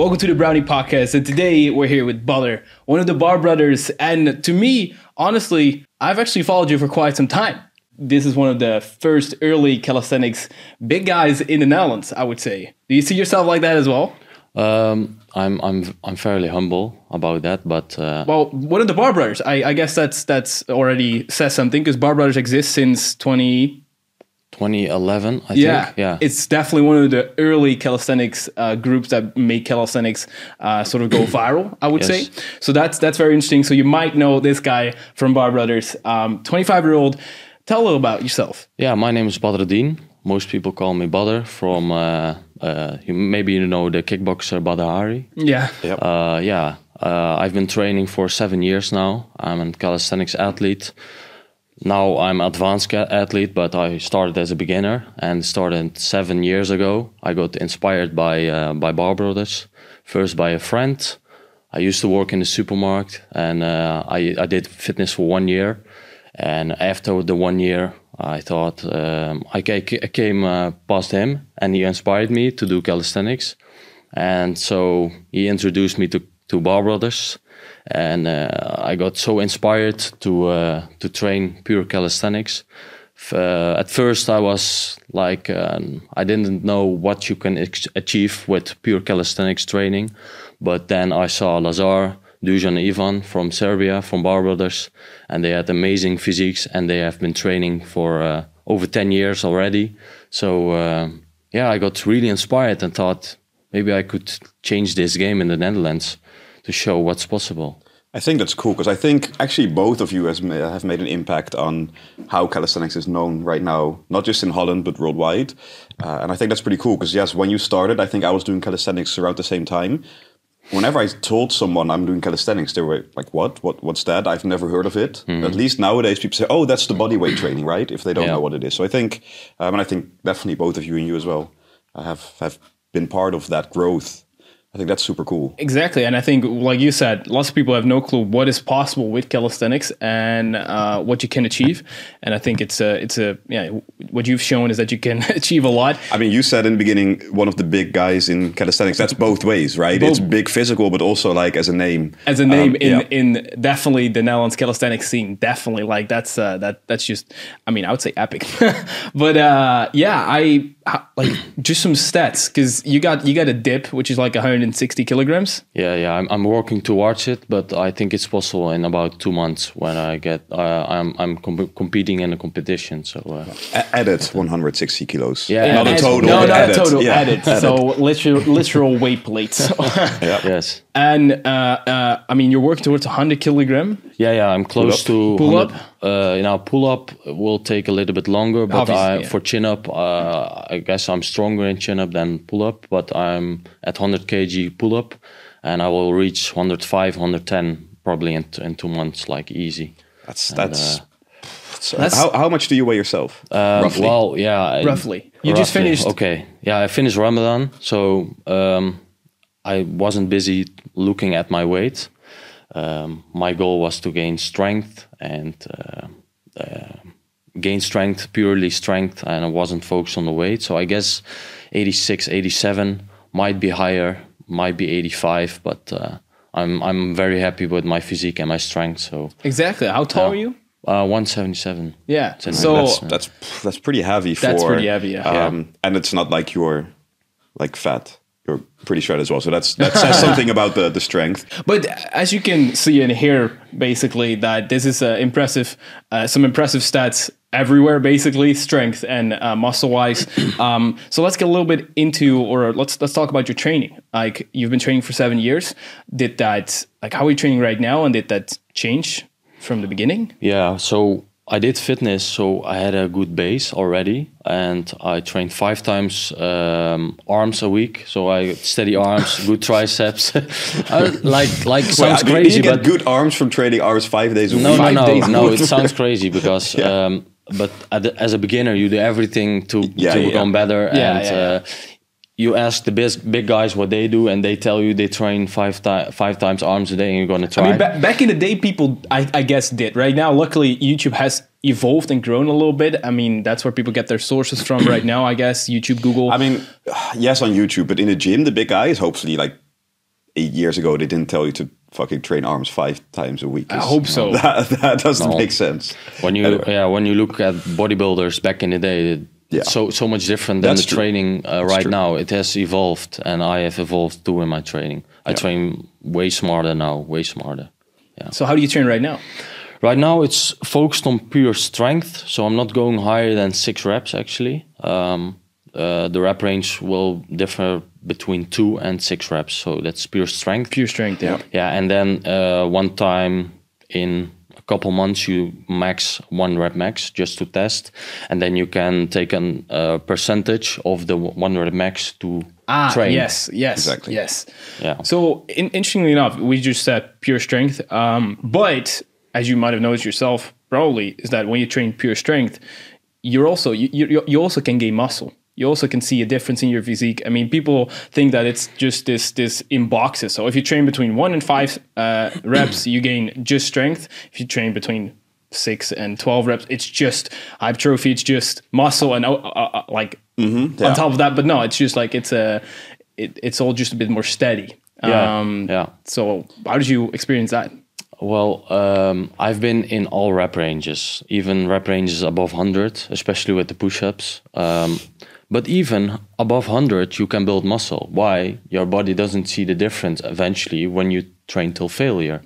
Welcome to the Brownie Podcast, and today we're here with Balder, one of the Bar brothers. And to me, honestly, I've actually followed you for quite some time. This is one of the first early calisthenics big guys in the Netherlands, I would say. Do you see yourself like that as well? Um, I'm I'm I'm fairly humble about that, but uh, Well, one of the Bar brothers. I, I guess that's that's already says something because Bar brothers exists since 20, 2011, I yeah, think. Yeah, It's definitely one of the early calisthenics uh, groups that made calisthenics uh, sort of go viral. I would Yes. say. So that's that's very interesting. So you might know this guy from Bar Brothers, um, 25 year old. Tell a little about yourself. yeah. My name is Badruddin. Most people call me Badr from uh, uh, you, maybe you know the kickboxer Badr Hari. Yeah. Uh, yeah, uh, I've been training for seven years now. I'm a calisthenics athlete. Now I'm advanced athlete, but I started as a beginner and started seven years ago. I got inspired by uh, by Bar Brothers, first by a friend. I used to work in the supermarket, and uh, I I did fitness for one year. And after the one year, I thought um, I, came uh, past him, and he inspired me to do calisthenics. And so he introduced me to, to Bar Brothers, and uh, I got so inspired to uh, to train pure calisthenics. Uh, at first, I was like um, I didn't know what you can achieve with pure calisthenics training, but then I saw Lazar, Dusan, Ivan from Serbia, from Bar Brothers, and they had amazing physiques, and they have been training for uh, over ten years already. So uh, yeah, I got really inspired and thought maybe I could change this game in the Netherlands to show what's possible. I think that's cool because I think actually both of you has have made an impact on how calisthenics is known right now, not just in Holland but worldwide. Uh, and I think that's pretty cool because yes, when you started, I think I was doing calisthenics around the same time. Whenever I told someone I'm doing calisthenics, they were like, "What? What? What's that? I've never heard of it." At least nowadays, people say, "Oh, that's the bodyweight training, right?" If they don't Yeah. know what it is. So I think, um, and I think definitely both of you and you as well uh, have have been part of that growth. I think that's super cool. Exactly, and I think, like you said, lots of people have no clue what is possible with calisthenics and uh, what you can achieve. And I think it's a, it's a, yeah, what you've shown is that you can achieve a lot. I mean, you said in the beginning one of the big guys in calisthenics. That's both ways, right? It's big physical, but also like as a name. as a name Um, in yeah. in definitely the Netherlands calisthenics scene. Definitely, like that's uh, that that's just. I mean, I would say epic, but uh, yeah, I like just some stats because you got you got a dip which is like 160 kilograms. Yeah, yeah, I'm, I'm working towards it, but I think it's possible in about two months when I get uh, I'm I'm com- competing in a competition. So uh, A- added 160 kilos. Yeah, not a total. No, but not added. a total. Yeah. Added. So literal literal weight plates. yes, and uh, uh, I mean, you're working towards 100 kilogram. yeah, yeah, I'm close up. to Pull 100 Uh, you know, pull up will take a little bit longer, but I, yeah. for chin up, uh, I guess I'm stronger in chin up than pull up. But I'm at 100 kg pull up, and I will reach 105, 110 probably in, in two months, like easy. That's that's. so That's- how, how much do you weigh yourself? Um, roughly. Well, yeah, I- Roughly. You just finished- Okay, yeah, I finished Ramadan, so um, I wasn't busy looking at my weight. Um, my goal was to gain strength and uh, uh, gain strength, purely strength, and I wasn't focused on the weight. So I guess 86, 87 might be higher, might be 85, but uh, I'm I'm very happy with my physique and my strength. So Exactly. How tall are you? uh, 177. Yeah. So So that's that's that's pretty heavy for. That's pretty heavy, yeah. Um, and it's not like you're like fat. You're pretty shredded as well. So that's that says something about the the strength. But as you can see and hear, basically, that this is uh, impressive, uh, some impressive stats everywhere, basically, strength and uh, muscle wise. Um, so let's get a little bit into, or let's let's talk about your training. Like you've been training for seven years. Did that, like, how are you training right now, and did that change from the beginning? Yeah, so I did fitness, so I had a good base already, and I trained five times um, arms a week. So I steady arms, good triceps. Uh, like like sounds do- crazy, but good arms from training hours five days a no, week? no, no, days no. It sounds crazy because. Um, but as a beginner, you do everything to, Yeah, to yeah, become better, Yeah, and yeah, yeah. Uh, you ask the big big guys what they do, and they tell you they train five ti- five times arms a day, and you're gonna try. I mean, ba- back in the day, people, I, I guess, did. Right now, luckily, YouTube has evolved and grown a little bit. I mean, that's where people get their sources from right now, I guess. YouTube, Google. I mean, yes, on YouTube, but in the gym, the big guys, hopefully, like eight years ago they didn't tell you to fucking train arms five times a week. I hope so. That, that doesn't No. make sense. When you Anyway. yeah, when you look at bodybuilders back in the day, it- Yeah. so so much different than That's the true. training uh, right true. now. It has evolved, and I have evolved too in my training. I train way smarter now, way smarter. Yeah. So how do you train right now? Right now, it's focused on pure strength, so I'm not going higher than six reps actually. Um, uh, the rep range will differ between two and six reps, so that's pure strength. Pure strength. Yeah. Yeah, and then uh, one time in couple months you max one rep max just to test, and then you can take a uh, percentage of the one rep max to Ah, train. yes, yes, Exactly. yes. Yeah. So, in, interestingly enough, we just said pure strength. Um, but as you might have noticed yourself, probably is that when you train pure strength, you're also you, you you also can gain muscle. You also can see a difference in your physique. I mean, people think that it's just this this in boxes. So if you train between one and five uh, reps, you gain just strength. If you train between six and twelve reps, it's just hypertrophy. It's just muscle and uh, uh, uh, like on yeah. top of that. But no, it's just like it's a it, it's all just a bit more steady. Yeah, Um, yeah. So how did you experience that? Well, um, I've been in all rep ranges, even rep ranges above 100, especially with the push ups. Um, but even above 100, you can build muscle. Why? Your body doesn't see the difference eventually when you train till failure.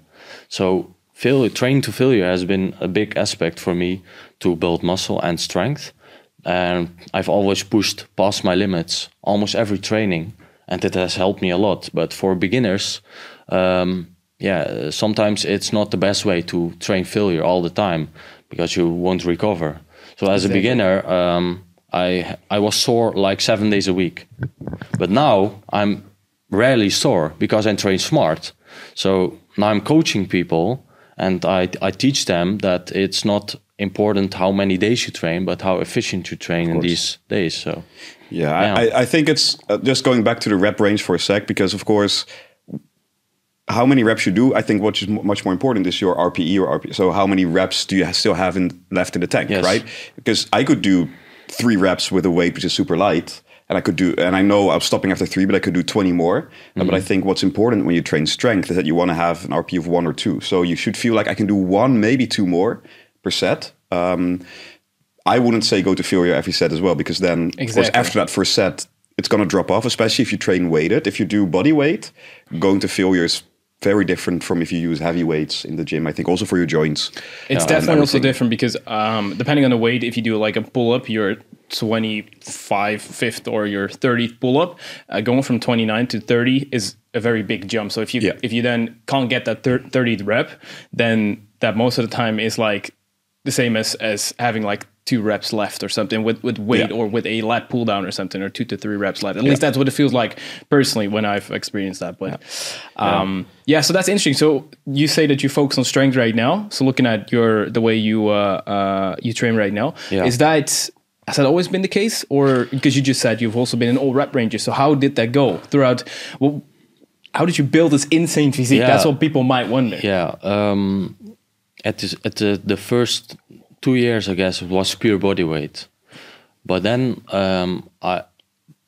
So, failure, train to failure has been a big aspect for me to build muscle and strength. And I've always pushed past my limits almost every training, and it has helped me a lot. But for beginners, um, yeah, sometimes it's not the best way to train failure all the time because you won't recover. So as a beginner, um, I I was sore like seven days a week, but now I'm rarely sore because I train smart. So now I'm coaching people and I I teach them that it's not important how many days you train, but how efficient you train in these days. So Yeah, Yeah. I, I- think it's uh, just going back to the rep range for a sec because, of course, how many reps you do, I think what is much more important is your RPE or RP. So how many reps do you still have in, left in the tank, Yes. right? Because I could do three reps with a weight which is super light, and I could do, and I know I'm stopping after three, but I could do 20 more. Mm-hmm. but I think what's important when you train strength is that you want to have an RP of one or two. So you should feel like I can do one, maybe two more per set. Um, I wouldn't say go to failure every set as well, because then, of course, Exactly. after that first set, it's going to drop off, especially if you train weighted. If you do body weight, going to failure is very different from if you use heavy weights in the gym. I think also for your joints. It's and definitely also different because um, depending on the weight, if you do like a pull up, you're 25 fifth or your 30th pull up, uh, going from 29 to 30 is a very big jump. So if you Yeah. if you then can't get that thir- 30th rep, then that most of the time is like the same as as having like two reps left or something with with weight Yeah. or with a lat pull down or something or two to three reps left. At least that's what it feels like personally when I've experienced that. But um, yeah, so that's interesting. So you say that you focus on strength right now. So looking at your the way you uh, uh, you train right now, Yeah. is that has that always been the case, or because you just said you've also been in all rep ranges? So how did that go throughout? Well, how did you build this insane physique? Yeah. That's what people might wonder. Yeah. Um, at this, at the, the first two years, I guess it was pure body weight, but then um, I,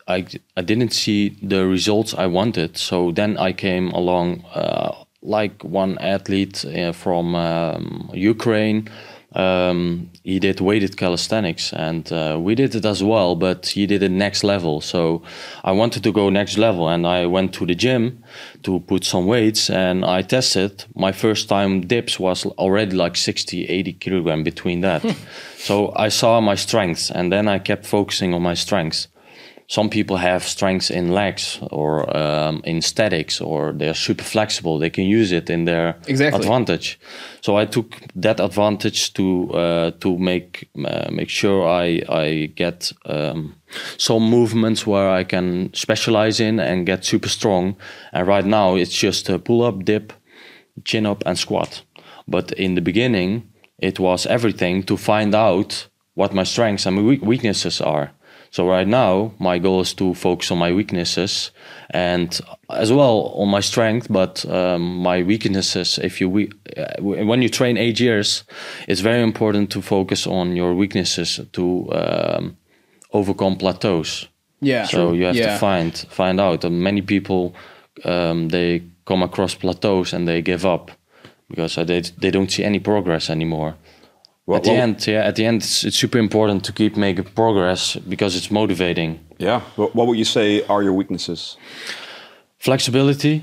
I I didn't see the results I wanted. So then I came along uh, like one athlete uh, from um, Ukraine. Um, he did weighted calisthenics, and uh, we did it as well. But he did it next level. So I wanted to go next level, and I went to the gym to put some weights, and I tested. My first time dips was already like 60, 80 kilogram between that. so I saw my strengths, and then I kept focusing on my strengths some people have strengths in legs or um, in statics or they're super flexible. They can use it in their Exactly. advantage. So i took that advantage to uh, to make uh, make sure i i get um, some movements where i can specialize in and get super strong. And right now it's just a pull up dip chin up and squat. But in the beginning it was everything to find out what my strengths and my weaknesses are so right now, my goal is to focus on my weaknesses and as well on my strength, but um, my weaknesses. If you we- uh, when you train eight years, it's very important to focus on your weaknesses to um, overcome plateaus. Yeah. So you have yeah. to find find out. And many people um, they come across plateaus and they give up because uh, they they don't see any progress anymore. What- at the what- end, yeah, at the end, it's, it's super important to keep making progress because it's motivating. Yeah. What, what would you say are your weaknesses? Flexibility.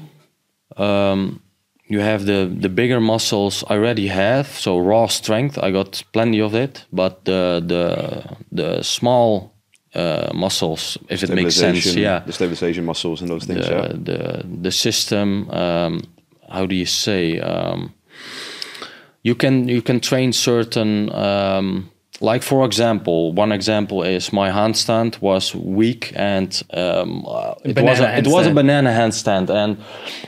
Um, you have the the bigger muscles I already have, so raw strength. I got plenty of it, but the the the small uh, muscles, if it makes sense, yeah, The stabilization muscles and those things. the yeah. the the system. Um, how do you say? Um, you can you can train certain. Um, like for example, one example is my handstand was weak and um, uh, it was a, it was a banana handstand. And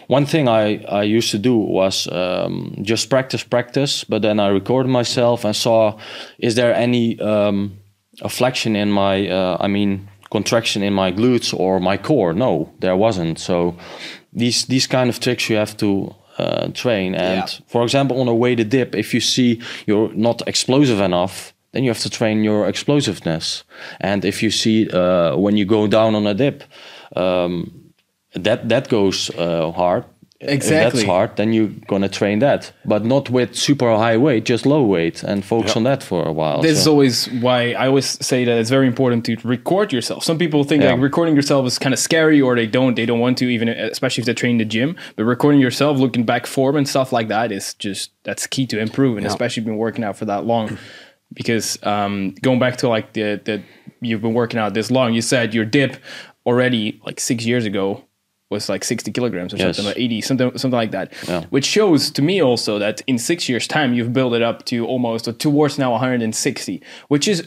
one thing I I used to do was um, just practice practice, but then I recorded myself and saw is there any um, a flexion in my uh, I mean contraction in my glutes or my core? No, there wasn't. So these these kind of tricks you have to uh, train. And Yeah. for example, on a weighted dip, if you see you're not explosive enough, then you have to train your explosiveness. And if you see uh, when you go down on a dip, um, that that goes uh, hard. If Exactly. that's hard, then you're gonna train that, but not with super high weight, just low weight, and focus Yeah. on that for a while. This is always why I always say that it's very important to record yourself. Some people think Yeah. like recording yourself is kind of scary, or they don't they don't want to even, especially if they train in the gym. But recording yourself, looking back form and stuff like that is just that's key to improve, and especially been working out for that long. Because um, going back to like the the you've been working out this long, you said your dip already like six years ago was like 60 kilograms or Yes. something like 80 something something like that Yeah. which shows to me also that in six years time you've built it up to almost or towards now 160 which is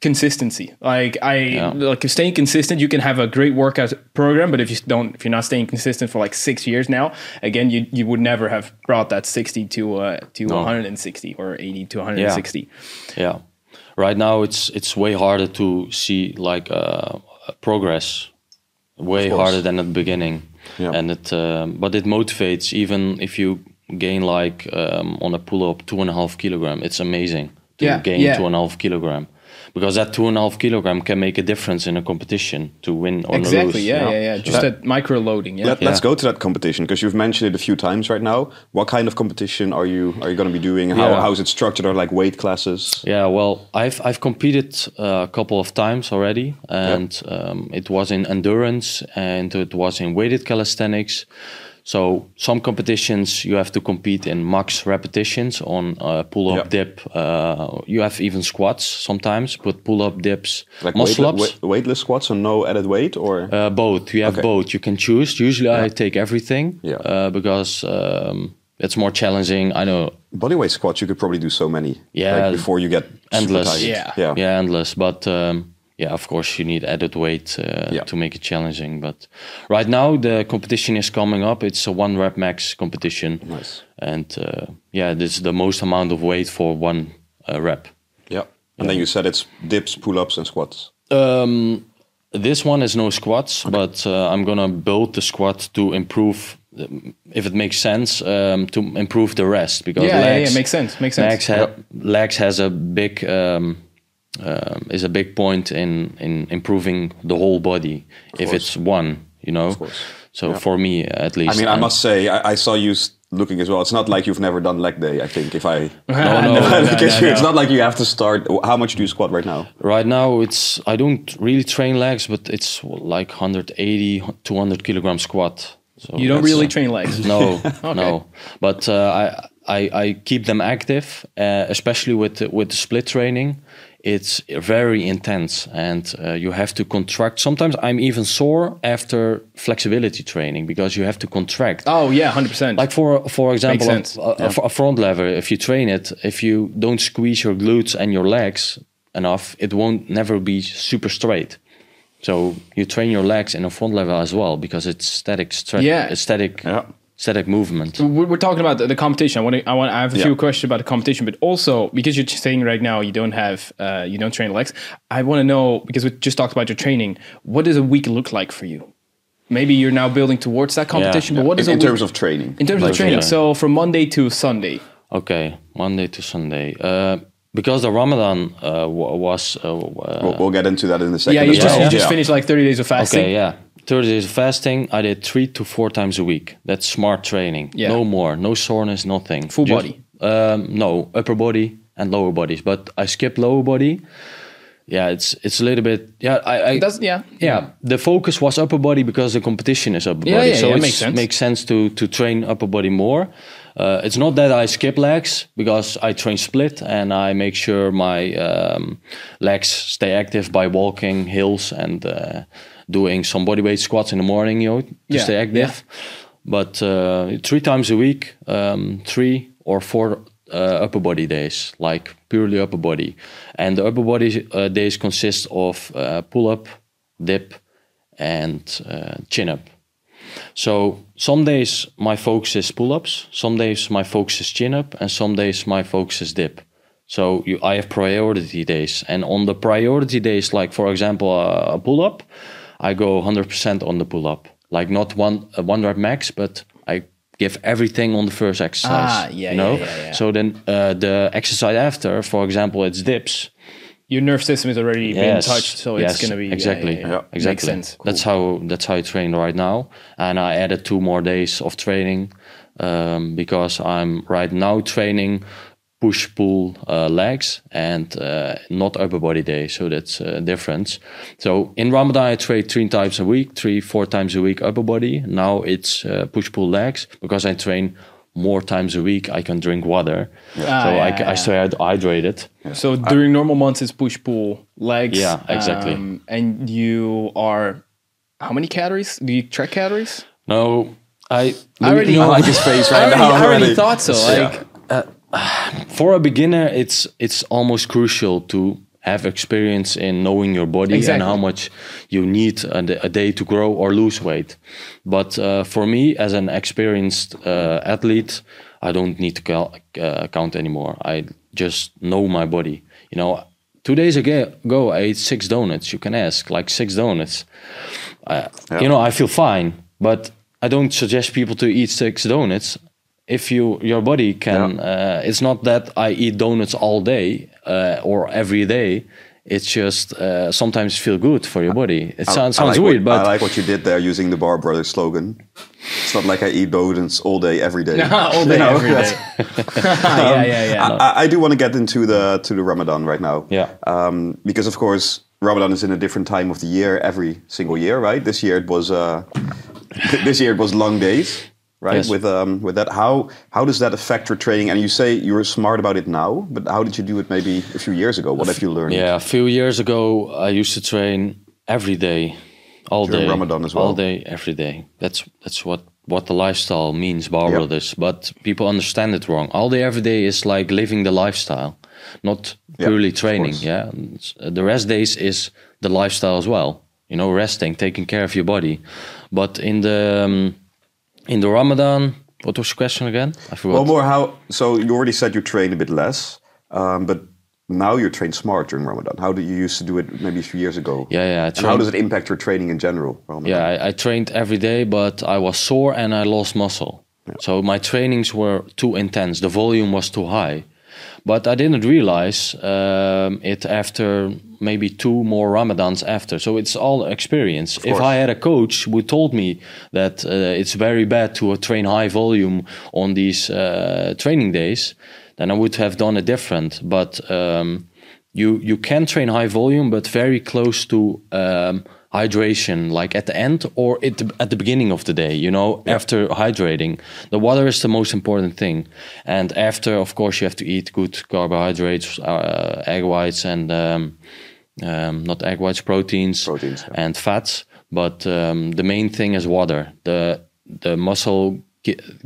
consistency like i Yeah. like if staying consistent you can have a great workout program but if you don't if you're not staying consistent for like six years now again you you would never have brought that 60 to uh to 160 or 80 to 160 yeah right now it's it's way harder to see like uh, progress way harder than at the beginning Yeah. and it um, but it motivates even if you gain like um, on a pull-up two and a half kilogram it's amazing to Yeah, gain yeah. two and a half kilogram because that two and a half kilogram can make a difference in a competition to win or exactly lose Exactly. yeah yeah yeah just That- that micro loading yeah Let, Let's Yeah. go to that competition because you've mentioned it a few times right now. What kind of competition are you are you going to be doing? How Yeah. how is it structured? Are like weight classes? Yeah, well, I've I've competed uh, a couple of times already, and um, it was in endurance and it was in weighted calisthenics. So some competitions you have to compete in max repetitions on uh, pull up, Yeah. dip. Uh, you have even squats sometimes, but pull up dips, Like muscle weightle- ups. wei- weightless squats or no added weight or Uh, both. You have Okay. both. You can choose. Usually, I take everything Yeah. uh, because um, it's more challenging. I know bodyweight squats? You could probably do so many. Yeah. like, before you get super Endless. tired. Yeah. yeah, yeah, endless. But um, yeah, of course, you need added weight uh, Yeah. to make it challenging. But right now, the competition is coming up. It's a one rep max competition. Nice. And uh, yeah, this is the most amount of weight for one uh, rep. Yeah. And then you said it's dips, pull-ups, and squats. Um, this one is no squats, but uh, I'm gonna build the squat to improve, um, if it makes sense, um, to improve the rest because yeah, yeah, legs, yeah, makes sense makes sense legs, ha- legs has a big um, um, is a big point in in improving the whole body if course. it's one you know course. so for me at least I mean, I must say, I, I saw you s- looking as well. It's not like you've never done leg day. I think if I no, no, look at you, no. it's not like you have to start. How much do you squat right now? right now it's i don't really train legs but it's like 180 200 kilogram squat so you don't really uh, train legs No, no. But uh, I, I I keep them active, uh, especially with with the split training. It's very intense, and uh, you have to contract. Sometimes I'm even sore after flexibility training because you have to contract. oh yeah 100% Like for for example, a, sense. a, a front lever. If you train it, if you don't squeeze your glutes and your legs enough, it won't never be super straight. So you train your legs in a front lever as well because it's static, stre- Yeah. static, Yeah. Static movement. we're, we're talking about the, the competition. I want to, I want, I have a Yeah. few questions about the competition, but also because you're saying right now you don't have, uh, you don't train legs. I want to know because we just talked about your training. What does a week look like for you? Maybe you're now building towards that competition, but what is In, is a in week- terms of training. in terms of training? yeah. So from Monday to Sunday. Okay, Monday to Sunday. Uh, because the Ramadan uh, wa- was. Uh, uh, we'll, we'll get into that in a second. Yeah, you as just well. you just Yeah. finished like 30 days of fasting. okay, yeah, 30 days of fasting, I did three to four times a week. That's smart training. Yeah. No more, no soreness, nothing. Full Just- body? Um, no, upper body and lower bodies. But I skipped lower body. Yeah, it's it's a little bit. Yeah, I, I yeah. yeah, the focus was upper body because the competition is upper Yeah, body. yeah, so yeah, it makes sense. makes sense to to train upper body more. Uh, it's not that I skip legs because I train split and I make sure my um, legs stay active by walking hills and uh, doing some bodyweight squats in the morning, you know, to Yeah, stay active. But uh, three times a week, um, three or four uh, upper body days, like purely upper body. And the upper body uh, days consist of uh, pull up, dip, and uh, chin up. So some days my focus is pull ups, some days my focus is chin up, and some days my focus is dip. So you, I have priority days, and on the priority days, like for example uh, a pull up, I go 100% on the pull up, like not one uh, one rep max, but I give everything on the first exercise. Ah, yeah, you know? yeah, yeah, yeah. So then uh, the exercise after, for example, it's dips. Your nerve system is already being touched, so yes, it's gonna be exactly, yeah, yeah. Yeah, exactly. Makes sense. That's how that's how I train right now, and I added two more days of training um, because I'm right now training push pull uh, legs and uh, not upper body day, so that's a difference. So in Ramadan I train three times a week, three four times a week upper body. Now it's uh, push pull legs because I train more times a week. I can drink water, so Ah, I, yeah, ca- yeah. I stay hyd- hydrated. So during normal months, it's push pull legs. Yeah, exactly. um, and you are how many calories? Do you track calories? No, I I already, I like his face right I already, now. I already already. thought so. Yeah. Like, for a beginner it's it's almost crucial to have experience in knowing your body Exactly. and how much you need a day to grow or lose weight. But uh, for me as an experienced uh, athlete i don't need to cal- uh, count anymore. I just know my body. You know two days ago, ago i ate six donuts. You can ask like six donuts. Uh, you know i feel fine but i don't suggest people to eat six donuts if you your body can uh, it's not that i eat donuts all day uh, or every day it's just uh, sometimes feel good for your body it sounds, I sounds like weird what, but I like what you did there using the Bar Brothers slogan. It's not like I eat donuts all day, every day. all day, You know, every day. yeah, yeah, yeah. I, I do want to get into the to the Ramadan right now. Yeah. Um, because of course Ramadan is in a different time of the year every single year, right? This year it was uh, this year it was long days, right? Yes. With um, with that, how how does that affect your training? And you say you were smart about it now, but how did you do it maybe a few years ago? What have you learned? yeah a few years ago i used to train every day all During day Ramadan as well. all day every day that's that's what what the lifestyle means bar Yep. brothers but people understand it wrong all day every day is like living the lifestyle not purely of training yeah the rest days is the lifestyle as well you know resting taking care of your body but in the um, in the ramadan what was your question again i forgot Well, more how. So you already said you train a bit less, um, but now you train smart during Ramadan. How did you used to do it maybe a few years ago? yeah yeah I And how does it impact your training in general? Ramadan? Yeah, I, I trained every day, but I was sore and I lost muscle. So my trainings were too intense. The volume was too high. But I didn't realize um, it after maybe two more Ramadans after. So it's all experience. If. I had a coach who told me that uh, it's very bad to uh, train high volume on these uh, training days, then I would have done it different. But um, you you can train high volume, but very close to um, hydration, like at the end or at the, at the beginning of the day. You know, after hydrating, the water is the most important thing. And after, of course, you have to eat good carbohydrates, uh, egg whites, and um, um, not egg whites, proteins, Proteins, yeah. and fats. But um, the main thing is water. The the muscle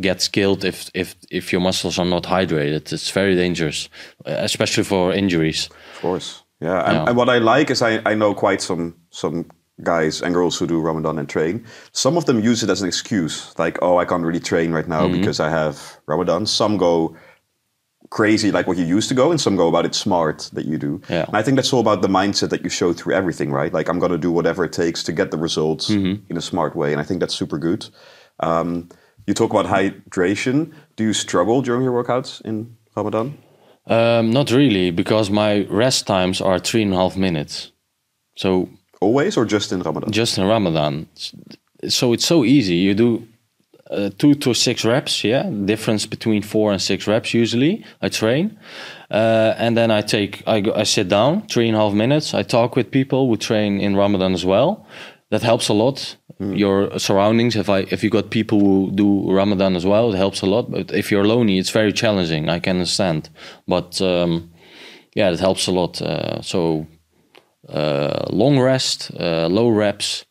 gets killed if if if your muscles are not hydrated. It's very dangerous, especially for injuries. Of course. Yeah. And, Yeah. and what I like is I, I know quite some some guys and girls who do Ramadan and train. Some of them use it as an excuse, like, oh, I can't really train right now Mm-hmm. because I have Ramadan. Some go crazy like what you used to go and some go about it smart that you do Yeah. and i think that's all about the mindset that you show through everything right like i'm going to do whatever it takes to get the results Mm-hmm. in a smart way and i think that's super good um, you talk about hydration do you struggle during your workouts in ramadan Um, not really, because my rest times are three and a half minutes. So always or just in Ramadan? just in Ramadan. So it's so easy. You do uh, two to six reps. Yeah, difference between four and six reps. Usually, I train, uh, and then I take I go, I sit down three and a half minutes. I talk with people who train in Ramadan as well. That helps a lot. Your surroundings. If I if you got people who do Ramadan as well, it helps a lot. But if you're lonely, it's very challenging. I can understand, but um, yeah, it helps a lot. Uh, so long rest, uh, low reps,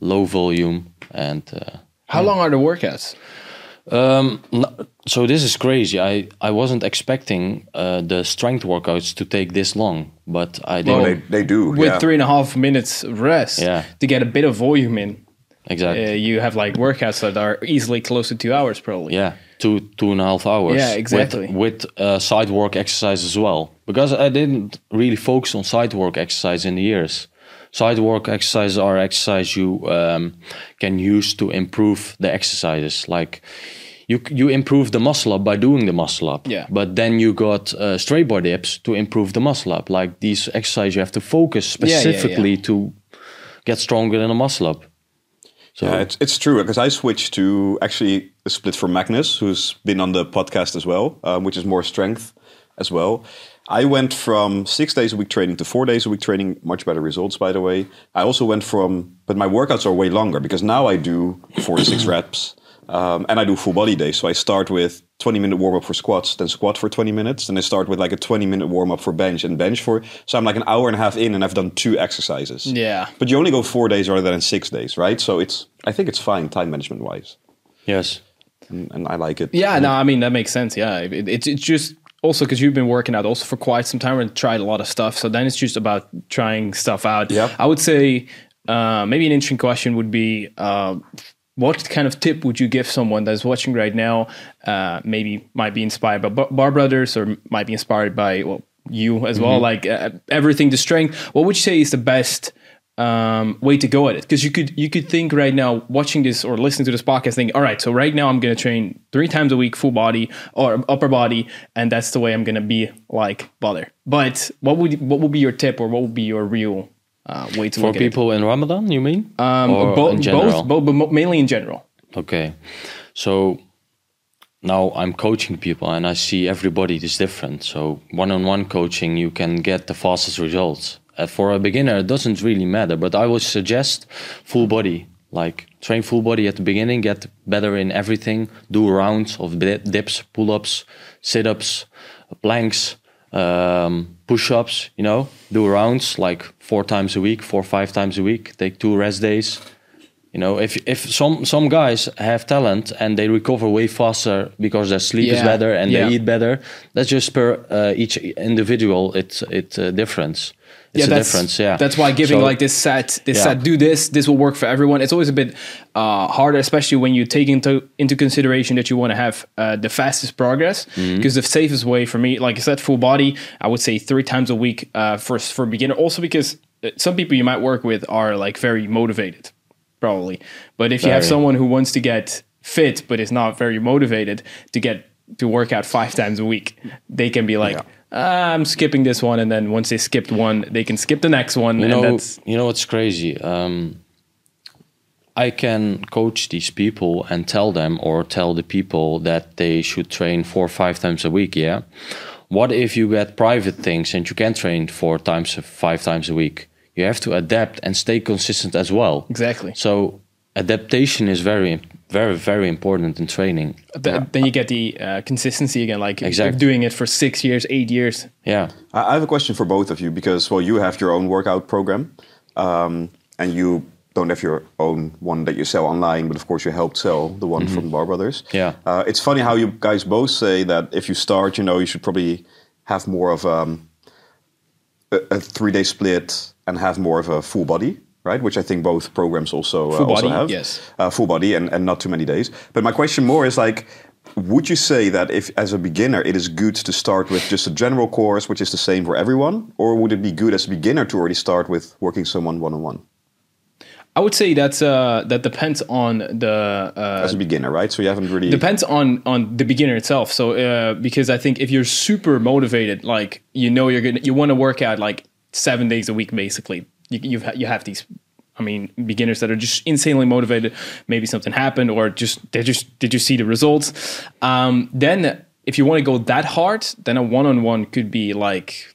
low volume, and uh, How long are the workouts? um, no- so this is crazy. I I wasn't expecting uh, the strength workouts to take this long, but I did. Oh, they, they do. With yeah. three and a half minutes rest Yeah. to get a bit of volume in. exactly. Uh, you have like workouts that are easily close to two hours, probably. yeah, two two and a half hours. Yeah, exactly. With, with uh, side work exercise as well, because I didn't really focus on side work exercise in the years. Side work exercises are exercise you um, can use to improve the exercises. Like you you improve the muscle up by doing the muscle up. Yeah. But then you got uh, straight bar dips to improve the muscle up. Like these exercises, you have to focus Yeah, yeah, yeah. specifically to get stronger in a muscle up. So Yeah, it's, it's true because I switched to actually a split from Magnus, who's been on the podcast as well, um, which is more strength as well. I went from six days a week training to four days a week training, much better results, by the way. I also went from, but my workouts are way longer because now I do four to six reps um, and I do full body days. So I start with 20 minute warm up for squats, then squat for 20 minutes. Then I start with like a 20 minute warm up for bench and bench for, so I'm like an hour and a half in and I've done two exercises. Yeah. But you only go four days rather than six days, right? So it's I think it's fine time management wise, yes, and, and I like it. Yeah, no, I mean that makes sense. Yeah, it, it's it's just also because you've been working out also for quite some time and tried a lot of stuff. So then it's just about trying stuff out. Yeah. I would say uh, maybe an interesting question would be. Uh, what kind of tip would you give someone that's watching right now? Uh, maybe might be inspired by Bar Brothers, or might be inspired by well you as well. Like uh, everything to strength. What would you say is the best um, way to go at it because you could you could think right now watching this or listening to this podcast think all right so right now i'm going to train three times a week full body or upper body and that's the way i'm going to be like Baller. but what would what would be your tip or what would be your real uh, way to for look people in Ramadan, you mean? um, Or bo- both both but mainly in general Okay. So now I'm coaching people and I see everybody is different. So one on one coaching, you can get the fastest results. Uh, for a beginner, it doesn't really matter, but I would suggest full body. Like train full body at the beginning, get better in everything, do rounds of dips, pull ups, sit ups, planks, um, push ups, you know, do rounds like four times a week, four or five times a week, take two rest days. You know, if if some some guys have talent and they recover way faster because their sleep is better and yeah. they eat better, that's just per uh, each individual. It's it uh, difference. It's a that's, difference. Yeah, That's why giving So- like this set, this Yeah. set, do this, this will work for everyone. It's always a bit uh, harder, especially when you take into into consideration that you want to have uh, the fastest progress. Mm-hmm. Because the safest way for me, like I said, full body, I would say three times a week uh, for for beginner. Also because uh, some people you might work with are like very motivated, probably. But if you have someone who wants to get fit but is not very motivated to get to work out five times a week, they can be like. "Ah, I'm skipping this one, and then once they skipped one, they can skip the next one, you and know, that's you know what's crazy? Um, I can coach these people and tell them or tell the people that they should train four or five times a week. Yeah. What if you get private things and you can train four times, five times a week? You have to adapt and stay consistent as well. exactly. So adaptation is very, very, very important in training. Th- Then you get the uh, consistency again, like Exactly. doing it for six years, eight years. Yeah. I I have a question for both of you because, well, you have your own workout program, um, and you don't have your own one that you sell online, but of course you helped sell the one from Bar Brothers. Yeah. Uh, it's funny how you guys both say that if you start, you know, you should probably have more of um, a, a three-day split and have more of a full body, right? Which I think both programs also uh, also body, have. yes. Uh, full body and, and not too many days. But my question more is like, would you say that if, as a beginner, it is good to start with just a general course, which is the same for everyone, or would it be good as a beginner to already start with working someone one on one I would say that's uh, that depends on the uh, as a beginner, right? So you haven't really depends on on the beginner itself. So uh, because I think if you're super motivated, like you know you're gonna you want to work out like seven days a week basically, you ha- you have these. I mean, beginners that are just insanely motivated. Maybe something happened, or just they just did you see the results? Um, then, if you want to go that hard, then a one-on-one could be like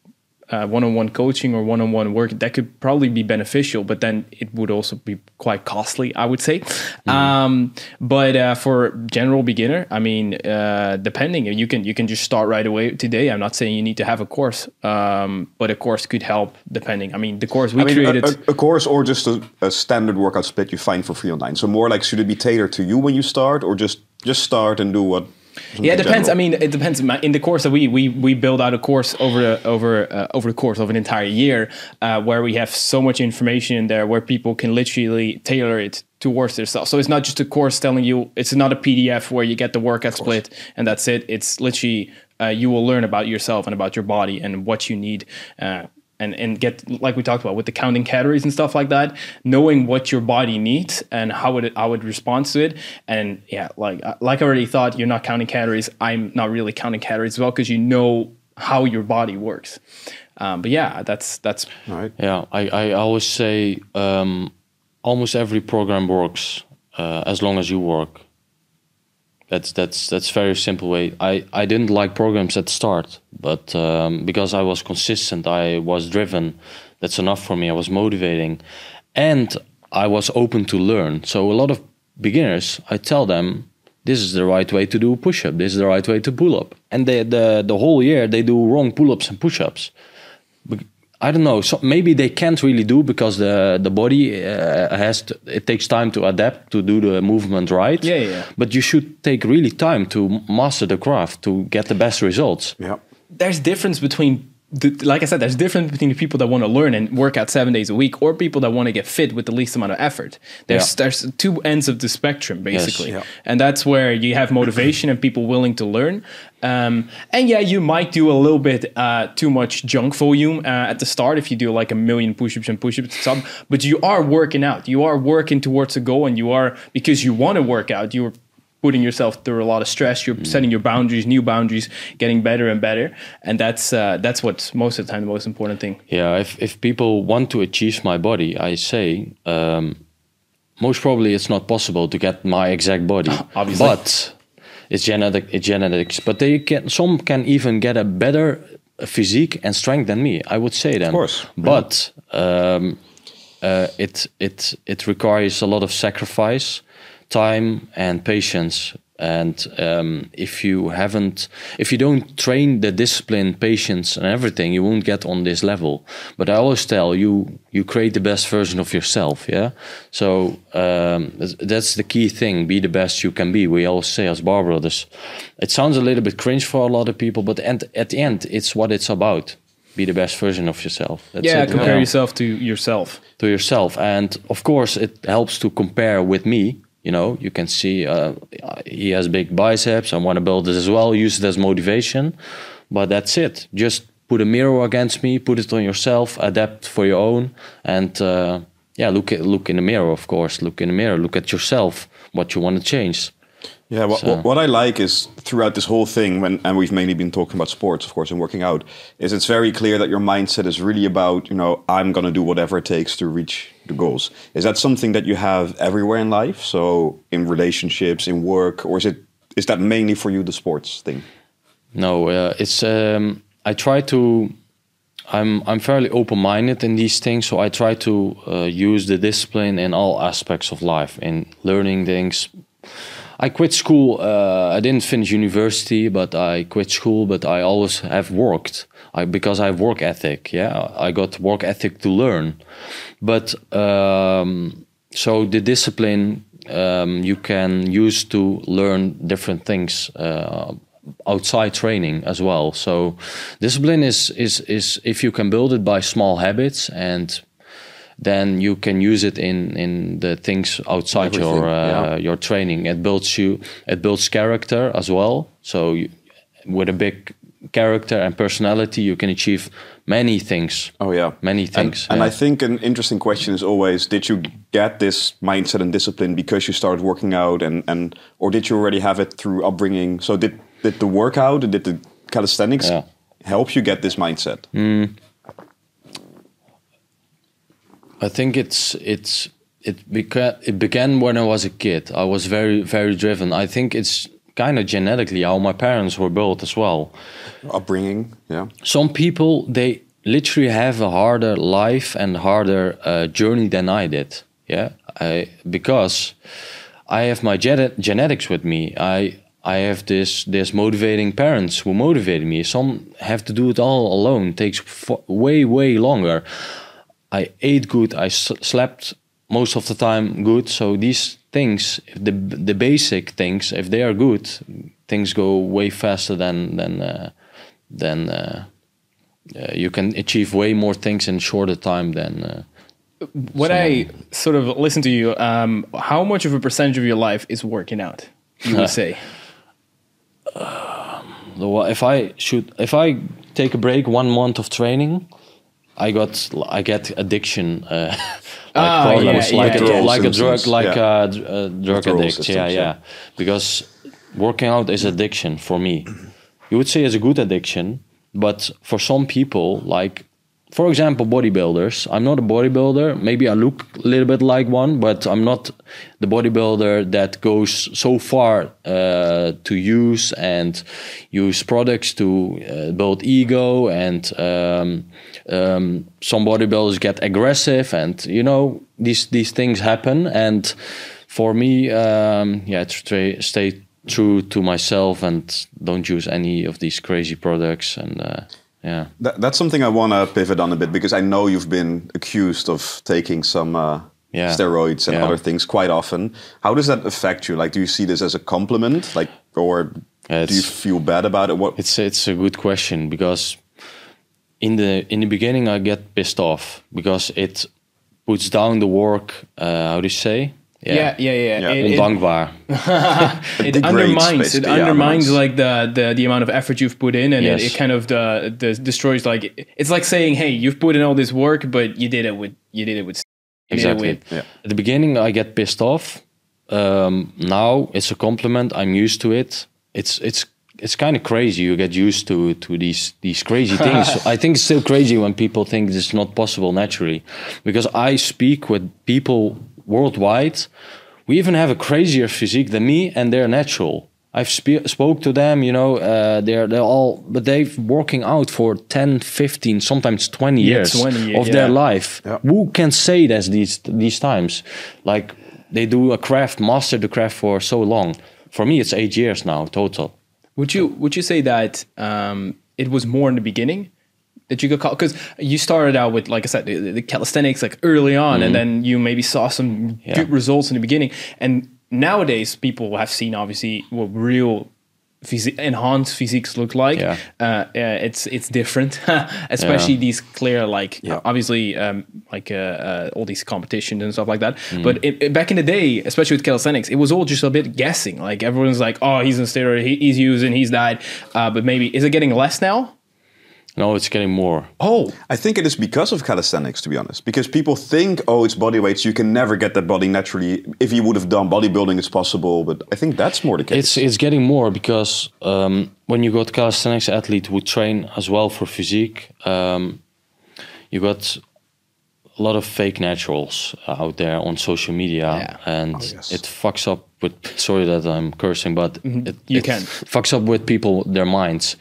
uh, one-on-one coaching or one-on-one work that could probably be beneficial but then it would also be quite costly i would say um, but uh, for general beginner i mean uh, depending you can you can just start right away today i'm not saying you need to have a course um, but a course could help depending i mean the course we I mean, created a, a, a course or just a, a standard workout split you find for free online. So more like should it be tailored to you when you start, or just just start and do what? Yeah, it depends. I mean, it depends. In the course that we we we build out a course over the, over uh, over the course of an entire year, uh, where we have so much information in there, where people can literally tailor it towards themselves. So it's not just a course telling you. It's not a PDF where you get the workout split and that's it. It's literally uh, you will learn about yourself and about your body and what you need. Uh, and, and get like we talked about with the counting calories and stuff like that, knowing what your body needs and how it how it responds to it, and yeah, like uh, like I already thought, you're not counting calories. I'm not really counting calories as well because you know how your body works. Um, but yeah, that's that's All right. Yeah, I, I always say um, almost every program works uh, as long as you work. That's that's that's very simple way. I, I didn't like programs at start, but um, because I was consistent, I was driven. That's enough for me. I was motivating, and I was open to learn. So a lot of beginners, I tell them, this is the right way to do a push-up. This is the right way to pull up, and they, the the whole year they do wrong pull-ups and push-ups. I don't know. So maybe they can't really do because the the body uh, has to, it takes time to adapt to do the movement right. Yeah, yeah, yeah. But you should take really time to master the craft to get the best results. Yeah. there's difference between the, like I said, there's difference between the people that want to learn and work out seven days a week, or people that want to get fit with the least amount of effort. There's Yeah. there's two ends of the spectrum basically, Yeah. and that's where you have motivation and people willing to learn. Um, and yeah, you might do a little bit uh, too much junk volume uh, at the start if you do like a million push-ups and push-ups, and stuff, but you are working out. You are working towards a goal, and you are because you want to work out. You're putting yourself through a lot of stress. You're setting your boundaries, new boundaries, getting better and better, and that's uh, that's what's most of the time the most important thing. Yeah, if if people want to achieve my body, I say um, most probably it's not possible to get my exact body. Obviously. but it's genetic. It's genetics. But they can. Some can even get a better physique and strength than me. I would say them. Of course, But um, uh, it it it requires a lot of sacrifice, time, and patience. And um, if you haven't, if you don't train the discipline, patience, and everything, you won't get on this level. But I always tell you, you create the best version of yourself. Yeah. So um, that's- that's the key thing. Be the best you can be. We always say as bar brothers. It sounds a little bit cringe for a lot of people, but and at the end, it's what it's about. Be the best version of yourself. That's yeah, it. compare yourself to yourself. to yourself and of course it helps to compare with me you know you can see uh, he has big biceps i want to build this as well use it as motivation but that's it. Just put a mirror against me put it on yourself adapt for your own and uh, yeah look at, look in the mirror of course look in the mirror look at yourself what you want to change Yeah, what, So- what, I like is throughout this whole thing, when and we've mainly been talking about sports, of course, and working out, is it's very clear that your mindset is really about, you know, I'm going to do whatever it takes to reach the goals. Is that something that you have everywhere in life? So in relationships, in work, or is it is that mainly for you the sports thing? No, uh, it's um, I try to. I'm I'm fairly open-minded in these things, so I try to uh, use the discipline in all aspects of life, in learning things. I quit school. Uh, I didn't finish university, but I quit school. But I always have worked. I because I have work ethic. Yeah, I got work ethic to learn. But um, so the discipline um, you can use to learn different things uh, outside training as well. So discipline is is is if you can build it by small habits and then you can use it in in the things outside your Everything, uh, yeah. your training. It builds you. It builds character as well. So you, with a big character and personality, you can achieve many things. Oh yeah, Many things, And, yeah. I think an interesting question is always: Did you get this mindset and discipline because you started working out, and and or did you already have it through upbringing? So did did the workout, did the calisthenics, Yeah. help you get this mindset? I think it's it's it began it began when I was a kid. I was very very driven. I think it's kind of genetically how my parents were built as well. Upbringing, yeah. Some people they literally have a harder life and harder uh, journey than I did. Yeah, I, because I have my gene- genetics with me. I I have this this motivating parents who motivated me. Some have to do it all alone. It takes f- way way longer. I ate good. I s- slept most of the time good. So these things, if the the basic things, if they are good, things go way faster than than uh, than uh, uh, you can achieve way more things in shorter time than. Uh, When I sort of listen to you, um, how much of a percentage of your life is working out? You would say. the- if I should, if I take a break, one month of training, I got, I get addiction, uh, like Ah, problems, yeah, like yeah, like a drug, like a, a drug Withdrawal addict. yeah, systems, yeah, yeah. Because working out is addiction for me. You would say it's a good addiction, but for some people, like for example, bodybuilders. I'm not a bodybuilder. Maybe I look a little bit like one, but I'm not the bodybuilder that goes so far uh, to use and use products to uh, build ego. And um, um, some bodybuilders get aggressive, and you know these these things happen. And for me, um, yeah, tra- stay true to myself and don't use any of these crazy products and. Uh, yeah. That, that's something I want to pivot on a bit because I know you've been accused of taking some uh, Yeah. steroids and Yeah. other things quite often. How does that affect you? Like, do you see this as a compliment, like, or do you feel bad about it? What? It's it's a good question because in the in the beginning I get pissed off because it puts down the work. Uh, how do you say? Yeah, yeah, yeah. Yeah. It, it, Ondankbaar. it degrades, undermines it undermines undermines. like the, the the amount of effort you've put in and Yes. it, it kind of the, the destroys like it's like saying hey you've put in all this work but you did it with you did it with you did it Exactly. with- Yeah. At the beginning, I get pissed off. Um, now it's a compliment. I'm used to it. It's it's it's kind of crazy. You get used to to these these crazy things. I think it's still crazy when people think it's not possible naturally, because I speak with people worldwide. We even have a crazier physique than me, and they're natural. I've spe- spoke to them, you know, uh, they're they're all, but they've working out for 10, 15, sometimes 20 Yeah, years 20, of their life. Yeah. Who can say that these these times? Like they do a craft, master the craft for so long. For me, it's eight years now total. Would you would you say that um, it was more in the beginning that you could call because you started out with like I said the, the calisthenics like early on and then you maybe saw some Mm-hmm. Yeah. good results in the beginning and nowadays people have seen obviously what real physi- enhanced physiques look like Yeah. uh, uh, it's it's different especially Yeah. these clear like Yeah. obviously um, like uh, uh, all these competitions and stuff like that Mm. but it, it- back in the day especially with calisthenics it was all just a bit guessing like everyone's like oh he's on steroid he, he's using he's died uh, but maybe is it getting less now No, it's getting more. oh I think it is because of calisthenics, to be honest. Because people think, oh, it's body weights. You can never get that body naturally. If you would have done bodybuilding, it's possible. But I think that's more the case. It's it's getting more because um, when you got calisthenics athlete who train as well for physique, um, you got a lot of fake naturals out there on social media, Yeah. and Oh, yes. it fucks up with. Sorry that I'm cursing, but it, Mm-hmm. You it can. fucks up with people their minds.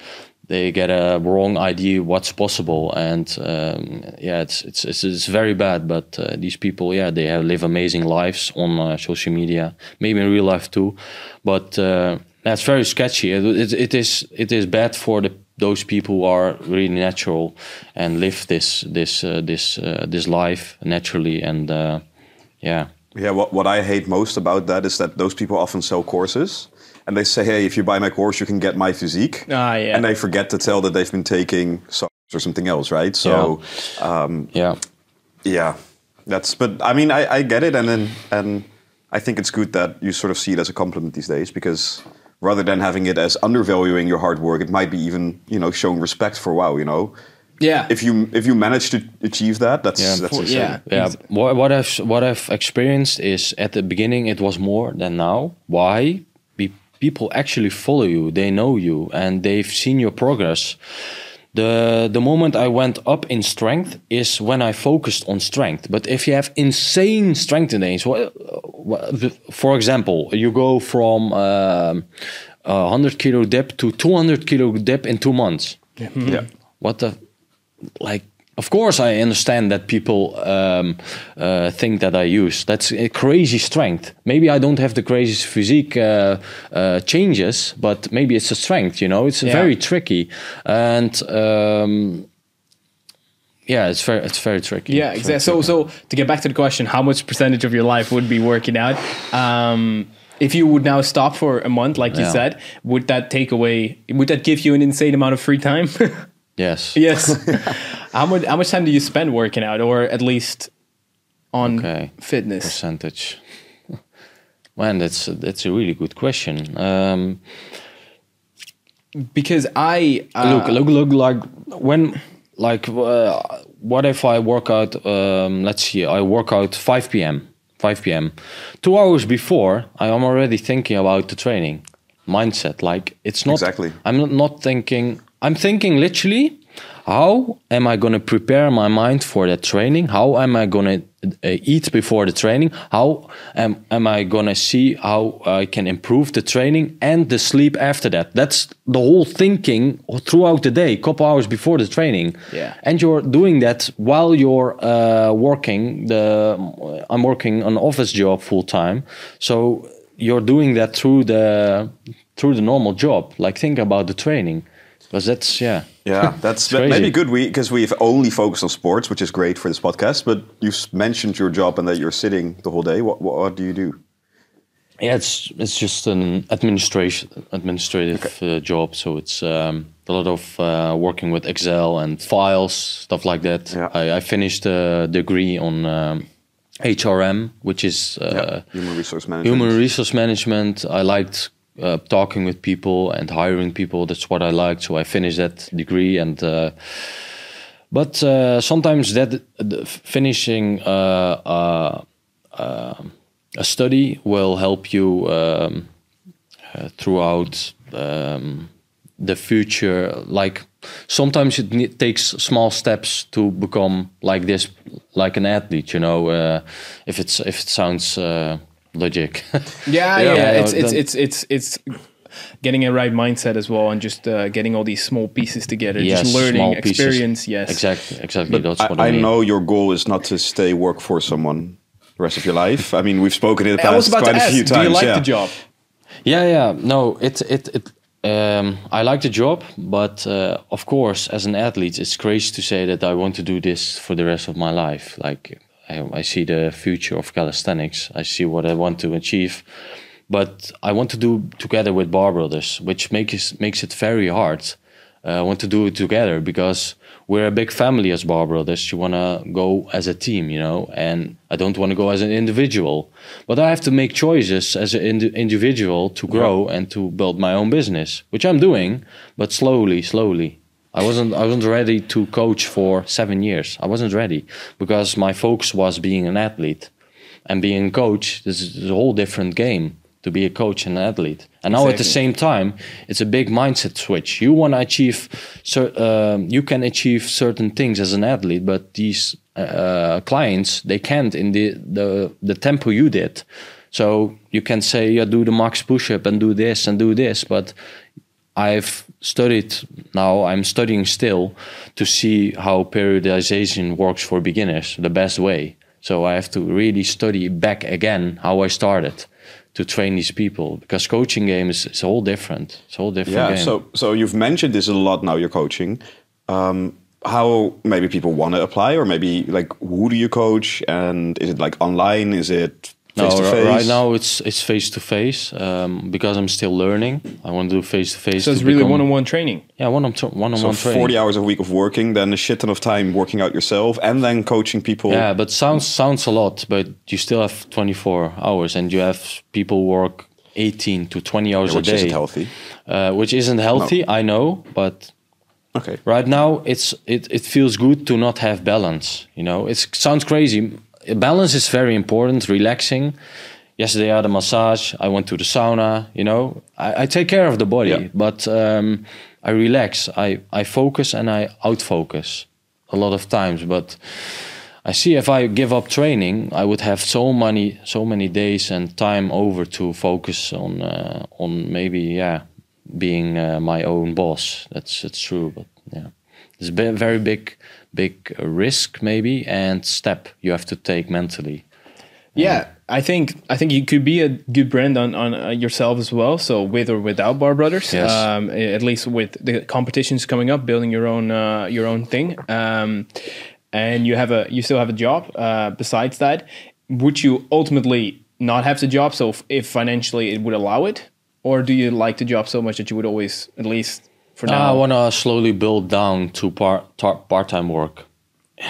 They get a wrong idea what's possible, and um, yeah, it's, it's it's it's very bad. But uh, these people, yeah, they have, live amazing lives on uh, social media, maybe in real life too. But uh, that's very sketchy. It, it, it is it is bad for the those people who are really natural and live this this uh, this uh, this life naturally, and uh, yeah, Yeah, what, what I hate most about that is that those people often sell courses and they say, hey, if you buy my course, you can get my physique. Ah, yeah. And they forget to tell that they've been taking supplements or something else, right? So, um, yeah. yeah, that's, but I mean, I, I get it. And then, and I think it's good that you sort of see it as a compliment these days because rather than having it as undervaluing your hard work, it might be even, you know, showing respect for, wow, you know, yeah if you, if you manage to achieve that, that's, Yeah. that's insane. yeah. Yeah, what, what I've what I've experienced is at the beginning it was more than now. Why? Be, people actually follow you, they know you, and they've seen your progress. the the moment I went up in strength is when I focused on strength. But if you have insane strength days, well, uh, for example, you go from um, a hundred kilo dip to two hundred kilo dip in two months. Yeah. What the like? Of course, I understand that people um, uh, think that I use. That's a crazy strength. Maybe I don't have the craziest physique uh, uh, changes, but maybe it's a strength. You know, it's Yeah. very tricky, and um, yeah, it's very it's very tricky. Yeah, It's exactly. So, so to get back to the question, how much percentage of your life would be working out? Um, if you would now stop for a month, like you said, would that take away? Would that give you an insane amount of free time? Yes. yes. how much? How much time do you spend working out, or at least on Okay. fitness? Percentage. Man, that's that's a really good question. Um, Because I uh, look, look, look, like when, like, uh, what if I work out? Um, let's see, I work out 5 p.m. 5 p.m. Two hours before, I am already thinking about the training mindset. Like, it's not. Exactly. I'm not, not thinking. I'm thinking literally. How am I going to prepare my mind for that training? How am I going to uh, eat before the training? How am, am I going to see how I can improve the training and the sleep after that? That's the whole thinking throughout the day, couple hours before the training. Yeah. And you're doing that while you're uh, working. The I'm working an office job full time, so you're doing that through the through the normal job. Like think about the training, because that's yeah. Yeah, that's maybe good because we've only focused on sports, which is great for this podcast. But you mentioned your job and that you're sitting the whole day. What, what, what do you do? Yeah, it's it's just an administration administrative uh, job, so it's um, a lot of uh, working with Excel and files, stuff like that. Yeah. I, I finished a degree on um, HRM, which is uh, Human resource management. human resource management. I liked uh, talking with people and hiring people. That's what I liked. So I finished that degree and. Uh, but uh, sometimes that finishing uh, uh, a study will help you um, throughout um, the future. Like sometimes it takes small steps to become like this, like an athlete. You know, if it's if it sounds logic. Yeah, yeah, Yeah, yeah. It's it's it's it's it's getting a right mindset as well, and just uh, getting all these small pieces together, Yes, just learning, small pieces. experience. Yes, exactly, exactly. That's what I, I, I mean. know your goal is not to stay work for someone the rest of your life. I mean, we've spoken in the I was past about quite to a ask, few do times. you like yeah. the job? Yeah, yeah. No, it it it. Um, I like the job, but uh, of course, as an athlete, it's crazy to say that I want to do this for the rest of my life. Like I, I see the future of calisthenics. I see what I want to achieve, but I want to do together with Bar Brothers, which makes makes it very hard. Uh, I want to do it together because we're a big family as Bar Brothers. You want to go as a team, you know, and I don't want to go as an individual. But I have to make choices as an indi- individual to grow and to build my own business, which I'm doing, but slowly, slowly. I wasn't I wasn't ready to coach for seven years. I wasn't ready because my focus was being an athlete and being a coach. This is a whole different game to be a coach and an athlete. And now at the same time, it's a big mindset switch. You want to achieve, um, you can achieve certain things as an athlete, but these uh, clients they can't in the the the tempo you did. So you can say, yeah, do the max push up and do this and do this, but I've studied now, I'm studying still to see how periodization works for beginners the best way. So I have to really study back again how I started to train these people because coaching game is, is a whole different. It's all different Yeah. game. So, so you've mentioned this a lot now. You're coaching. Um, how maybe people want to apply, or maybe like who do you coach, and is it like online? Is it face to no, face? right now it's it's face to face um, because I'm still learning. I want to do face to face. So it's really one-on-one training. Yeah, one on one on So one training. 40 hours a week of working, then a shit ton of time working out yourself, and then coaching people. Yeah, but sounds sounds a lot, but you still have 24 hours, and you have people work 18 to 20 hours which a day, which isn't healthy. Uh, which isn't healthy. I know, but Okay. right now it's it, it feels good to not have balance. You know, it sounds crazy. Balance is very important. Relaxing. Yesterday I had a massage. I went to the sauna. You know, I, I take care of the body, Yeah. but um, I relax. I I focus and I outfocus a lot of times, but. I see if I give up training, I would have so many so many days and time over to focus on uh, on maybe yeah being uh, my own boss. That's that's true, but yeah, it's a very big big risk maybe and step you have to take mentally. Yeah, I think I think you could be a good brand on on uh, yourself as well. So with or without Bar Brothers, Yes. um, at least with the competitions coming up, building your own uh, your own thing, um, and you have a you still have a job. Uh, besides that, would you ultimately not have the job? So if, if financially it would allow it, or do you like the job so much that you would always at least for I now? want to slowly build down to part part time work,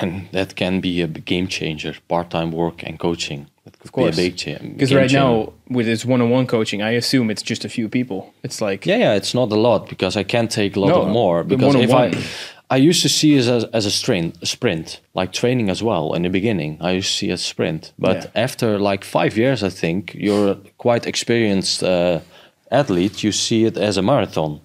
and that can be a game changer. Part time work and coaching. That could of course, be a big cha- because right changer. now with this one-on-one coaching, I assume it's just a few people. It's like Yeah, yeah, it's not a lot because I can't take a lot No, more. Because if I. I used to see it as, as a sprint, a sprint, like training as well. In the beginning, I used to see it as sprint, but Yeah. after like five years, I think you're a quite experienced uh, athlete. You see it as a marathon.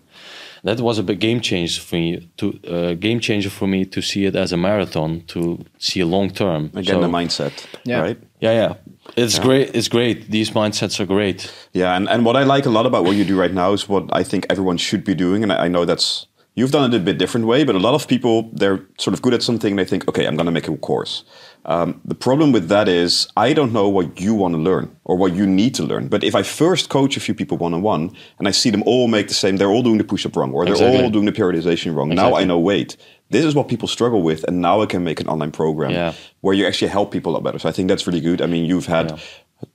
That was a big game changer for me. To uh, game changer for me to see it as a marathon to see a long term. Again, So- the mindset, Yeah. right? Yeah, yeah, it's great. It's great. These mindsets are great. Yeah, and, and what I like a lot about what you do right now is what I think everyone should be doing. And I, I know that's you've done it a bit different way, but a lot of people they're sort of good at something and they think, okay, I'm going to make a course. Um, the problem with that is I don't know what you want to learn or what you need to learn. But if I first coach a few people one on one and I see them all make the same, they're all doing the push up wrong or they're Exactly. all doing the periodization wrong. Now I know, wait, this is what people struggle with, and now I can make an online program Yeah. where you actually help people a lot better. So I think that's really good. I mean, you've had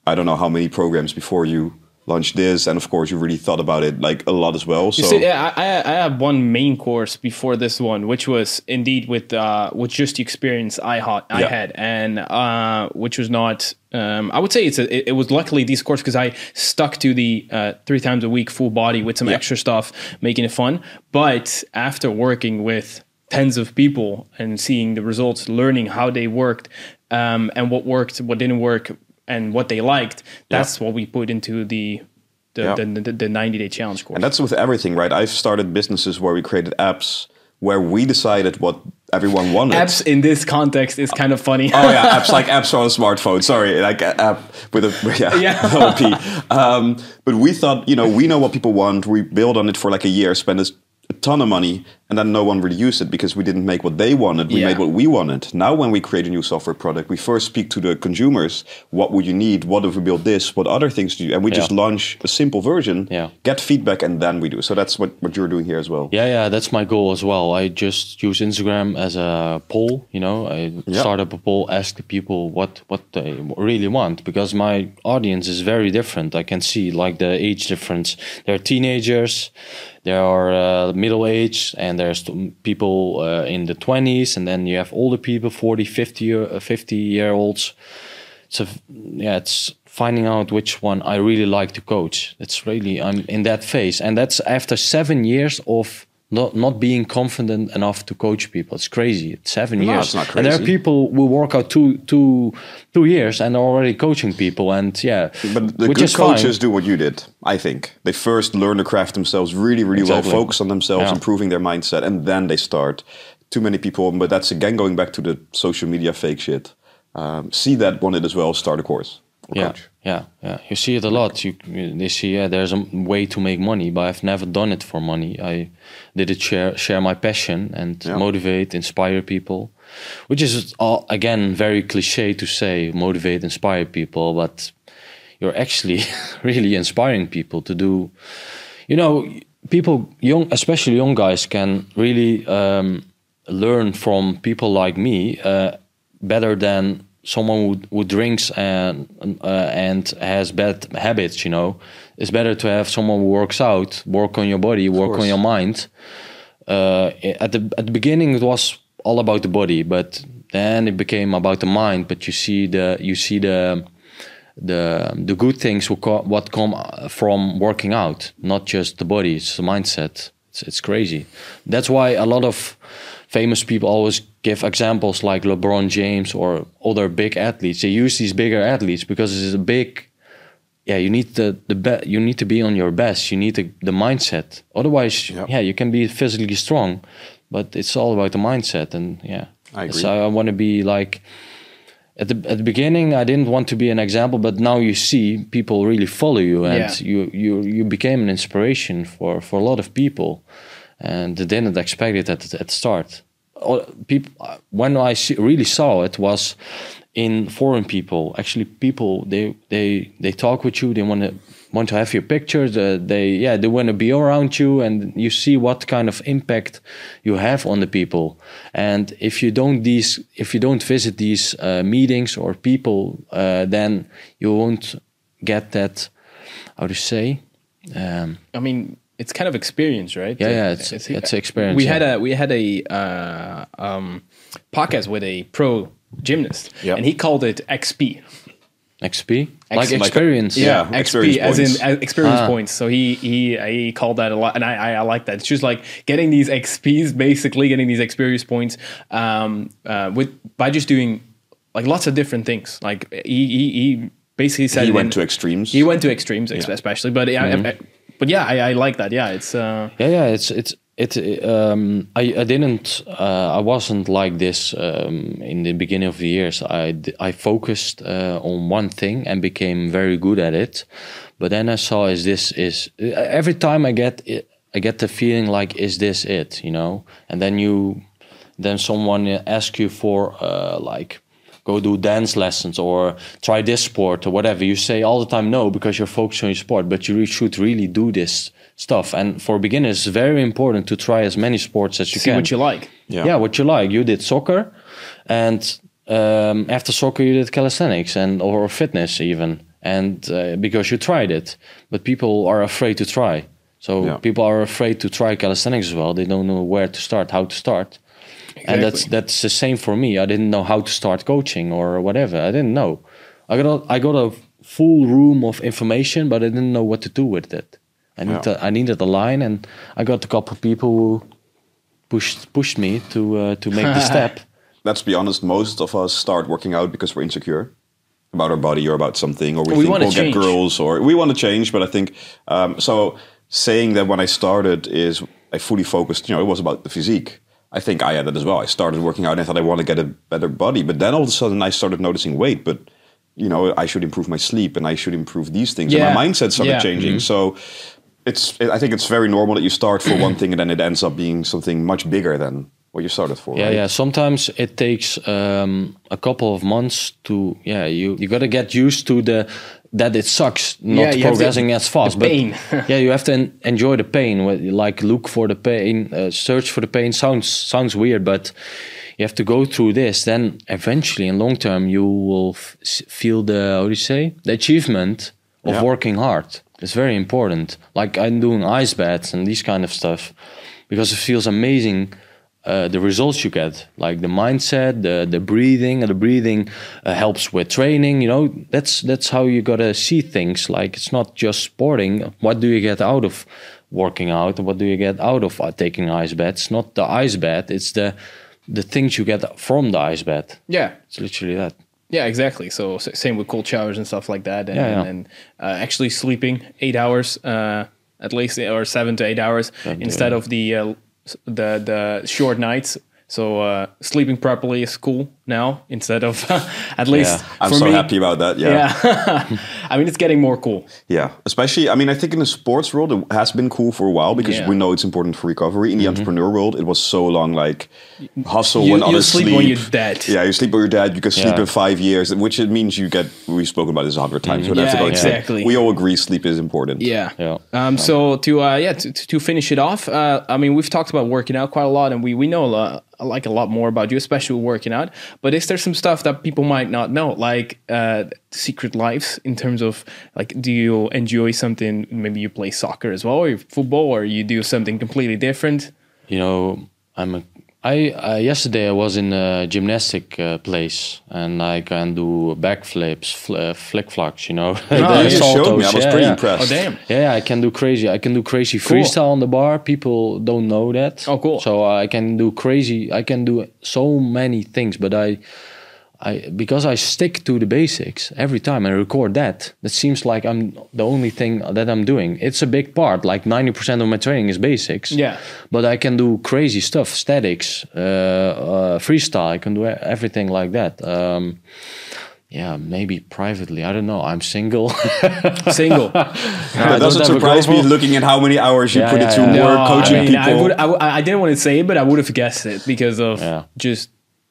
I don't know how many programs before you launched this, and of course you really thought about it like a lot as well. So see, yeah, I, I have one main course before this one, which was indeed with uh, with just the experience I had, I Yeah. had, and uh, which was not. Um, I would say it's a, it, it was luckily this course because I stuck to the uh, three times a week full body with some Yeah. extra stuff, making it fun. But after working with tens of people and seeing the results, learning how they worked, um, and what worked, what didn't work, and what they liked, that's what we put into the the, Yeah. the, the, the 90 day challenge course. And that's with everything, right? I've started businesses where we created apps where we decided what everyone wanted. apps in this context is kind of funny. Oh yeah, apps like apps on a smartphone. Sorry, like a app with a yeah, Yeah. P. Um, but we thought, you know, we know what people want. We build on it for like a year, spend a ton of money, and then no one really used it because we didn't make what they wanted. We Yeah. made what we wanted. Now, when we create a new software product, we first speak to the consumers. What would you need? What if we build this? What other things do you? And we just launch a simple version, Yeah. get feedback, and then we do. So that's what what you're doing here as well. Yeah, yeah, that's my goal as well. I just use Instagram as a poll. You know, I Yeah. start up a poll, ask the people what what they really want because my audience is very different. I can see like the age difference. There are teenagers, there are uh, middle age, and there's people uh, in the twenties, and then you have older people, 40, 50 year, uh, 50 year olds. So yeah, it's finding out which one I really like to coach. It's really I'm in that phase, and that's after seven years of not not being confident enough to coach people. It's crazy. It's seven No, years, it's not and there are people who work out two two two years and are already coaching people, and yeah, But the good is fine. coaches do what you did, I think. They first learn to craft themselves really, really Exactly. well, focus on themselves, Yeah. improving their mindset, and then they start. Too many people, but that's again going back to the social media fake shit. Um, see that wanted as well, start a course. Yeah, coach. yeah, yeah. You see it a lot. You, you they see, yeah, there's a way to make money, but I've never done it for money. I did it share share my passion and Yeah. motivate, inspire people, which is all, again very cliche to say motivate, inspire people, but you're actually really inspiring people to do. You know, people young, especially young guys, can really um, learn from people like me uh, better than someone who, who drinks and uh, and has bad habits. You know, it's better to have someone who works out, work on your body, work on your mind. Uh, at the at the beginning, it was all about the body, but then it became about the mind. But you see the you see the the the good things co- what come from working out, not just the body. It's the mindset. It's, it's crazy. That's why a lot of famous people always give examples like LeBron James or other big athletes. They use these bigger athletes because it's a big yeah, you need the the be- you need to be on your best. You need the, the mindset. Otherwise, Yep. yeah, you can be physically strong, but it's all about the mindset. And yeah, I agree. So I want to be like at the at the beginning. I didn't want to be an example, but now you see people really follow you, and Yeah. you you you became an inspiration for for a lot of people, and they didn't expect it at at the start. All- People, when I see, really saw it was in foreign people. Actually, people they they they talk with you. They want to want to have your pictures. Uh, they yeah they want to be around you, and you see what kind of impact you have on the people. And if you don't these if you don't visit these uh, meetings or people, uh, then you won't get that. How to say? Um, I mean, it's kind of experience, right? Yeah, yeah, it's- it's experience, We yeah. had a we had a uh, um, podcast with a pro gymnast, Yep. and he called it XP. XP like like a- experience. Yeah. XP experience as in uh, experience Ah. points. So he he he called that a lot, and I, I I like that. It's just like getting these XPs, basically getting these experience points, um, uh, with by just doing like lots of different things. Like he he, he basically said He in- went to extremes. He went to extremes, Yeah. especially. But I, I- but yeah, I, I like that. Yeah, it's uh, Yeah, yeah, it's it's it. Um, I I didn't. Uh, I wasn't like this um, in the beginning of the years. I focused uh, on one thing and became very good at it. But then I saw is this is every time I get it, I get the feeling like is this it, you know? And then you, then someone asks you for uh, like go do dance lessons or try this sport or whatever. You say all the time no because you're focused on your sport, but you re- should really do this stuff. And for beginners, it's very important to try as many sports as you see can. what you like. Yeah. Yeah. what you like. You did soccer, and um, after soccer you did calisthenics and or fitness even, and uh, because you tried it. But people are afraid to try. So Yeah. people are afraid to try calisthenics as well. They don't know where to start, how to start. And that's that's the same for me. I didn't know how to start coaching or whatever. I didn't know. I got a, I got a full room of information, but I didn't know what to do with it. I need Yeah. I needed a line, and I got a couple of people who pushed pushed me to uh, to make the step. Let's be honest, most of us start working out because we're insecure about our body or about something, or we, We think we'll change. get girls, or we want to change. But I think um, so. Saying that when I started is I fully focused. You know, it was about the physique. I think I had that as well. I started working out and I thought I want to get a better body, but then all of a sudden I started noticing weight. But you know, I should improve my sleep and I should improve these things. Yeah. And my mindset started Yeah. changing. So it's. I think it's very normal that you start for one thing and then it ends up being something much bigger than what you started for. Yeah, right? yeah. Sometimes it takes um, a couple of months to yeah. You you got to get used to the that it sucks not Yeah, progressing as fast. But yeah, you have to en- enjoy the pain. Like look for the pain, uh, search for the pain. Sounds sounds weird, but you have to go through this. Then eventually, in long term, you will feel the how do you say the achievement of Yeah. working hard. It's very important. Like I'm doing ice baths and these kind of stuff because it feels amazing. Uh, the results you get, like the mindset, the the breathing, and the breathing uh, helps with training. You know, that's that's how you gotta see things. Like it's not just sporting. What do you get out of working out? What do you get out of uh, taking ice baths? Not the ice bath. It's the the things you get from the ice bath. Yeah, It's literally that. Yeah, exactly. So same with cold showers and stuff like that, and, Yeah, yeah. and uh, actually sleeping eight hours uh, at least, or seven to eight hours instead of the uh, the the short nights. So uh, sleeping properly is cool now instead of at least Yeah. I'm for so me. happy about that. Yeah. Yeah, I mean it's getting more cool. Yeah, especially I mean I think in the sports world it has been cool for a while because Yeah. we know it's important for recovery. In the entrepreneur world, it was so long like hustle You- when you others sleep sleep. when you're dead. Yeah, you sleep when you're dead. You can sleep Yeah. in five years, which it means you get. We've spoken about this a hundred times. We don't have to Yeah, go into it. exactly. We all agree sleep is important. Yeah. Yeah. Um, so to uh, yeah to, to finish it off, uh, I mean we've talked about working out quite a lot, and we we know a lot, like a lot more about you, especially working out. But is there some stuff that people might not know, like uh, secret lives in terms of like, do you enjoy something? Maybe you play soccer as well, or football, or you do something completely different. you know, I'm a. I uh, yesterday I was in a gymnastic uh, place and I can do backflips, fl- uh, flick flocks. You know, Yeah, you just showed me. I was yeah, pretty yeah. impressed. Oh damn! Yeah, I can do crazy. I can do crazy Cool. freestyle on the bar. People don't know that. Oh, cool. So I can do crazy. I can do so many things, but I, I because I stick to the basics every time and record that. That seems like I'm the only thing that I'm doing. It's a big part. Like ninety percent of my training is basics. Yeah. But I can do crazy stuff, statics, uh, uh, freestyle. I can do everything like that. Um, yeah, maybe privately. I don't know. I'm single. Single. I that don't doesn't surprise me looking at how many hours you Yeah, put yeah, into yeah. work No, coaching I mean, I, people. would, I, would- I didn't want to say it, but I would have guessed it because of Yeah. just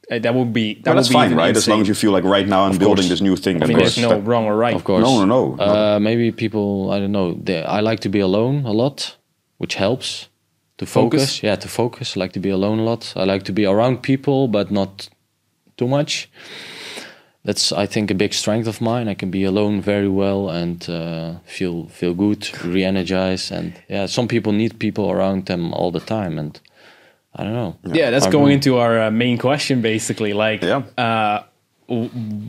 uh, that would be that but that's would be fine, even right? As long as you feel like right now I'm building this new thing. I mean, there's no step- wrong or right. Of course. No, no, no. Uh, maybe people, I don't know. They, I like to be alone a lot, which helps to focus. Focus? Yeah, to focus. I like to be alone a lot. I like to be around people, but not too much. That's, I think, a big strength of mine. I can be alone very well and uh, feel feel good, re-energized, and yeah. Some people need people around them all the time, and I don't know. Yeah, that's I going into our uh, main question, basically. Like, Yeah. uh,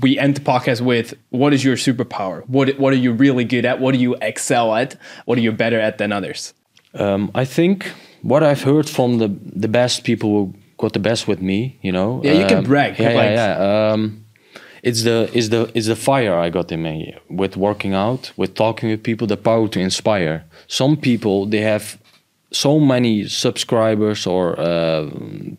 we end the podcast with what is your superpower? What What are you really good at? What do you excel at? What are you better at than others? Um, I think what I've heard from the the best people who got the best with me, you know. Yeah, you can um, brag, Yeah, like- yeah, yeah. Um, it's the is the is the fire I got in me with working out, with talking with people, the power to inspire. Some people they have so many subscribers or uh,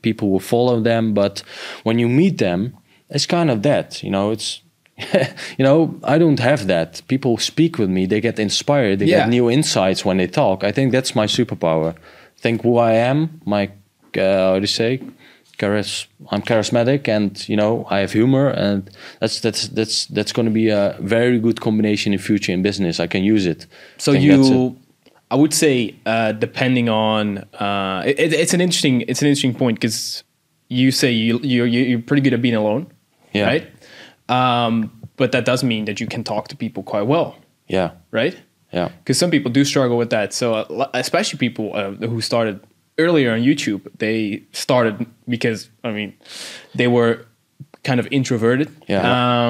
people who follow them, but when you meet them, it's kind of that, you know. It's you know, I don't have that. People speak with me, they get inspired, they Yeah. get new insights when they talk. I think that's my superpower. Think who I am, my uh, how do you say, charis. I'm charismatic, and you know I have humor, and that's that's that's that's going to be a very good combination in future in business. I can use it. So I think that's it. you, I would say, uh, depending on, uh, it, it- it's an interesting, it's an interesting point because you say you you're you're pretty good at being alone, Yeah. right? Um, but that does mean that you can talk to people quite well, yeah, right? yeah, because some people do struggle with that. So uh, especially people uh, who started earlier on YouTube, they started because I mean they were kind of introverted, Yeah.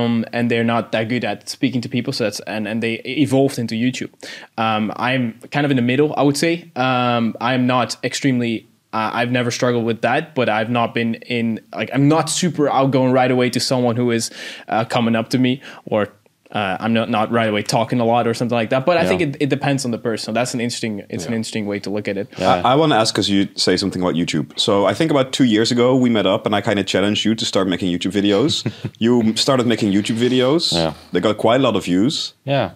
um, and they're not that good at speaking to people. So that's and and they evolved into YouTube. Um, I'm kind of in the middle, I would say. Um, I'm not extremely. Uh, I've never struggled with that, but I've not been in like I'm not super outgoing right away to someone who is uh, coming up to me or uh, I'm not, not right away talking a lot or something like that. But I think it, it depends on the person. That's an interesting it's an interesting way to look at it. Yeah. I, I want to ask because you say something about YouTube. So I think about two years ago we met up and I kind of challenged you to start making YouTube videos. you started making YouTube videos. Yeah. They got quite a lot of views. yeah.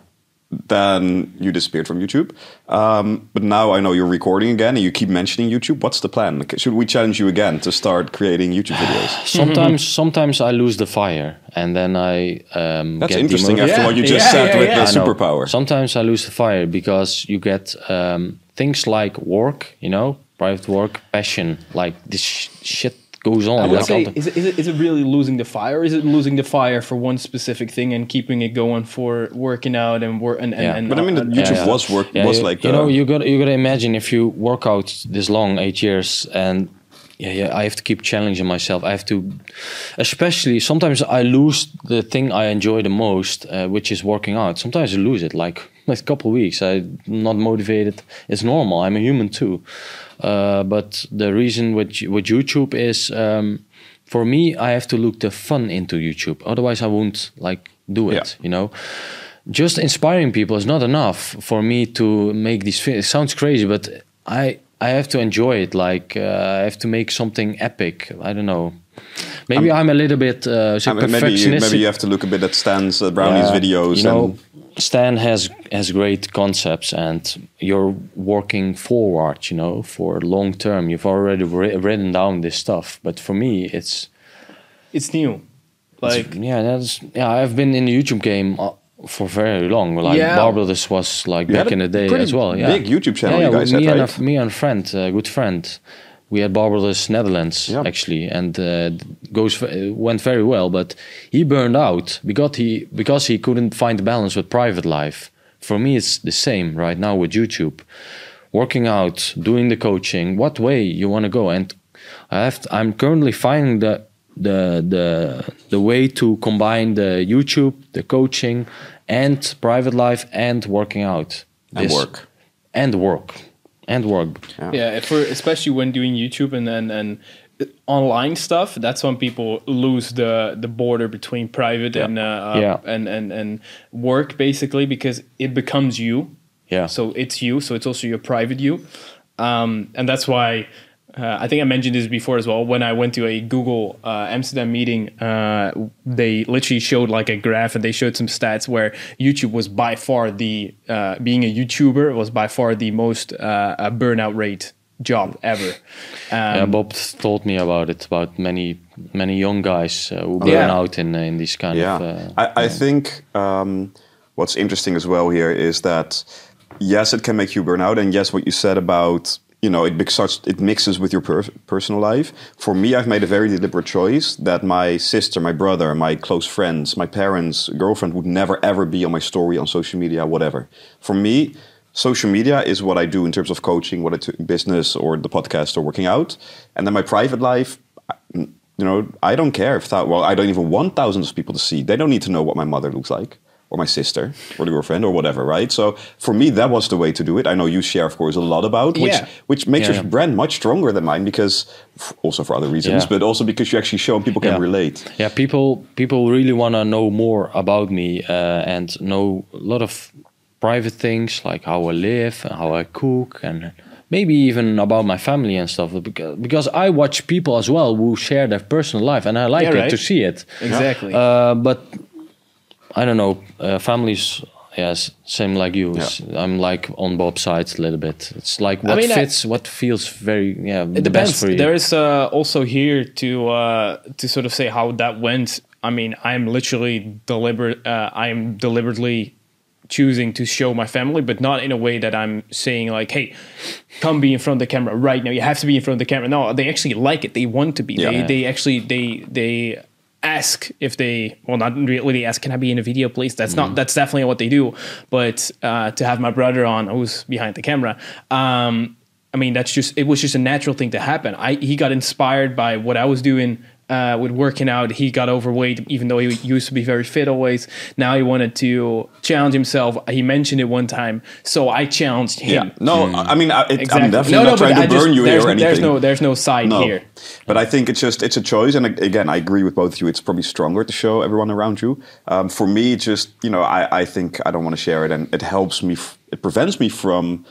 Then you disappeared from YouTube. Um, but now I know you're recording again and you keep mentioning YouTube. What's the plan? Should we challenge you again to start creating YouTube videos? Sometimes, sometimes I lose the fire, and then I um, That's interesting after Yeah, what you just yeah, said yeah, with the superpower. Sometimes I lose the fire because you get um, things like work, you know, private work, passion, like this sh- shit goes on. I would say, is it, is, it, is it really losing the fire? Is it losing the fire for one specific thing and keeping it going for working out and work and, and, Yeah. and But I mean, the and- YouTube Yeah, yeah. was work Yeah, was you, like you the- know you got you got to imagine if you work out this long eight years and yeah yeah I have to keep challenging myself I have to especially sometimes I lose the thing I enjoy the most uh, which is working out sometimes I lose it like a couple of weeks I'm not motivated. It's normal. I'm a human too. Uh, but the reason with with YouTube is um, for me I have to look the fun into YouTube. Otherwise I won't like do it Yeah. you know? Just inspiring people is not enough for me to make these it sounds crazy but i i have to enjoy it. Like uh, i have to make something epic. I don't know maybe i'm, a little bit uh, I mean, maybe you, perfectionistic. maybe you have to look a bit at Stan's uh, Browney's Yeah, videos. you know and stan has has great concepts and you're working forward you know for long term you've already wri- written down this stuff but for me it's it's new. Like yeah that's yeah i've been in the youtube game uh, for very long like Yeah. Barbara was like You back in the day as well yeah big YouTube channel yeah, you yeah, guys me had, and right? a, me and friend a good friend we had Barbados Netherlands Yeah. actually and uh, goes went very well but he burned out because he because he couldn't find the balance with private life for me it's the same right now with YouTube working out doing the coaching what way you want to go and I have to, I'm currently finding the the the the way to combine the YouTube the coaching and private life and working out And This- work. and work and work yeah, for especially when doing YouTube and and and online stuff, that's when people lose the the border between private and uh, Yeah. and and and work basically because it becomes you. Yeah. So it's you. So it's also your private you, um, and that's why. Uh, I think I mentioned this before as well. When I went to a Google uh, Amsterdam meeting, uh, they literally showed like a graph and they showed some stats where YouTube was by far the uh, being a YouTuber was by far the most uh, burnout rate job ever. Um, yeah, Bob told me about it about many many young guys uh, who burn Yeah. out in in this kind yeah. of. Uh, I, I think um, what's interesting as well here is that yes, it can make you burn out, and yes, what you said about you know it starts it mixes with your per- personal life. For me, I've made a very deliberate choice that my sister, my brother, my close friends, my parents, girlfriend would never ever be on my story on social media, whatever. For me. Social media is what I do in terms of coaching, what I do in business or the podcast or working out, and then my private life you know, I don't care if that. Well, I don't even want thousands of people to see. They don't need to know what my mother looks like, or my sister, or the girlfriend, or whatever, right? So for me, that was the way to do it. I know you share, of course, a lot about, which Yeah. which makes Yeah, your yeah. brand much stronger than mine because, f- also for other reasons, Yeah. but also because you actually show and people can Yeah. relate. yeah, people people really want to know more about me uh, and know a lot of private things like how I live, and how I cook, and maybe even about my family and stuff. Because because I watch people as well who share their personal life, and I like Yeah, it right. to see it. exactly. Uh, but I don't know. Uh, families, yes, same like you. It's- I'm like on Bob's side a little bit. It's like what mean, I- fits, what feels very yeah it the depends. best for you. There is uh, also here to uh, to sort of say how that went. I mean, I'm literally deliberate. Uh, I'm deliberately choosing to show my family, but not in a way that I'm saying like, "Hey, come be in front of the camera right now. You have to be in front of the camera." No, they actually like it. They want to be. Yeah. They, Yeah. they actually they they ask if they well not really ask can i be in a video please? That's not that's definitely what they do. But uh, to have my brother on who's behind the camera um, i mean that's just it was just a natural thing to happen. I he got inspired by what i was doing uh, with working out he got overweight even though he used to be very fit always now he wanted to challenge himself he mentioned it one time so i challenged him Yeah. No, I mean, I, it, Exactly. I'm definitely No, no, not but trying I to just- burn you here or anything. there's no there's no side no. here But I think it's just it's a choice, and again, I agree with both of you. It's probably stronger to show everyone around you. Um, for me, it's just you know, I, I think I don't want to share it, and it helps me. F- it prevents me from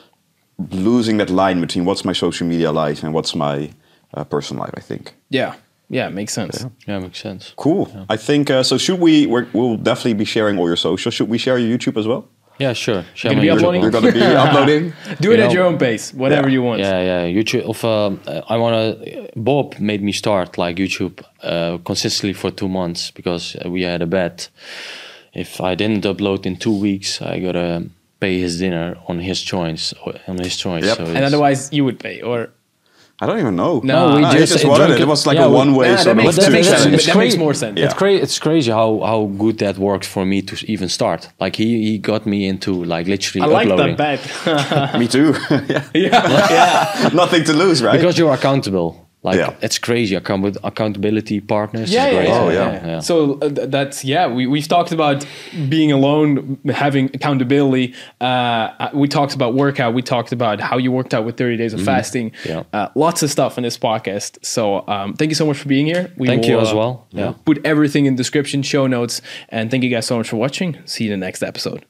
losing that line between what's my social media life and what's my uh, personal life. I think. yeah yeah it makes sense yeah, makes sense. Cool. I think uh, so. Should we? We're, we'll definitely be sharing all your socials. Should we share your YouTube as well? Yeah, sure. Share Gonna be uploading? You're going to be uploading. do it You at your own pace whatever Yeah. you want Yeah, yeah. YouTube. Of uh, I wanna. Bob made me start like YouTube uh, consistently for two months because uh, we had a bet. If I didn't upload in two weeks, I gotta pay his dinner on his choice. On his choice. Yep. So and otherwise, you would pay or I don't even know. No, we just just wanted it. It it. was like Yeah, a one-way Yeah, that sort of makes- that makes sense. challenge. That makes more sense. It's Yeah. crazy. It's crazy how how good that worked for me to even start. Like he he got me into like literally I like uploading that bet. Me too. yeah. yeah, yeah, Nothing to lose, right? because you're accountable. Like Yeah. it's crazy. Account- with accountability partners. yeah, yeah, great. yeah, Oh, yeah. yeah. Yeah. So uh, that's yeah. We we've talked about being alone, having accountability. Uh, uh, we talked about workout. We talked about how you worked out with thirty days of fasting. Yeah. Uh, lots of stuff in this podcast. So um, thank you so much for being here. We Thank you will, as uh, well. Yeah. Put everything in description, show notes, and thank you guys so much for watching. See you in the next episode.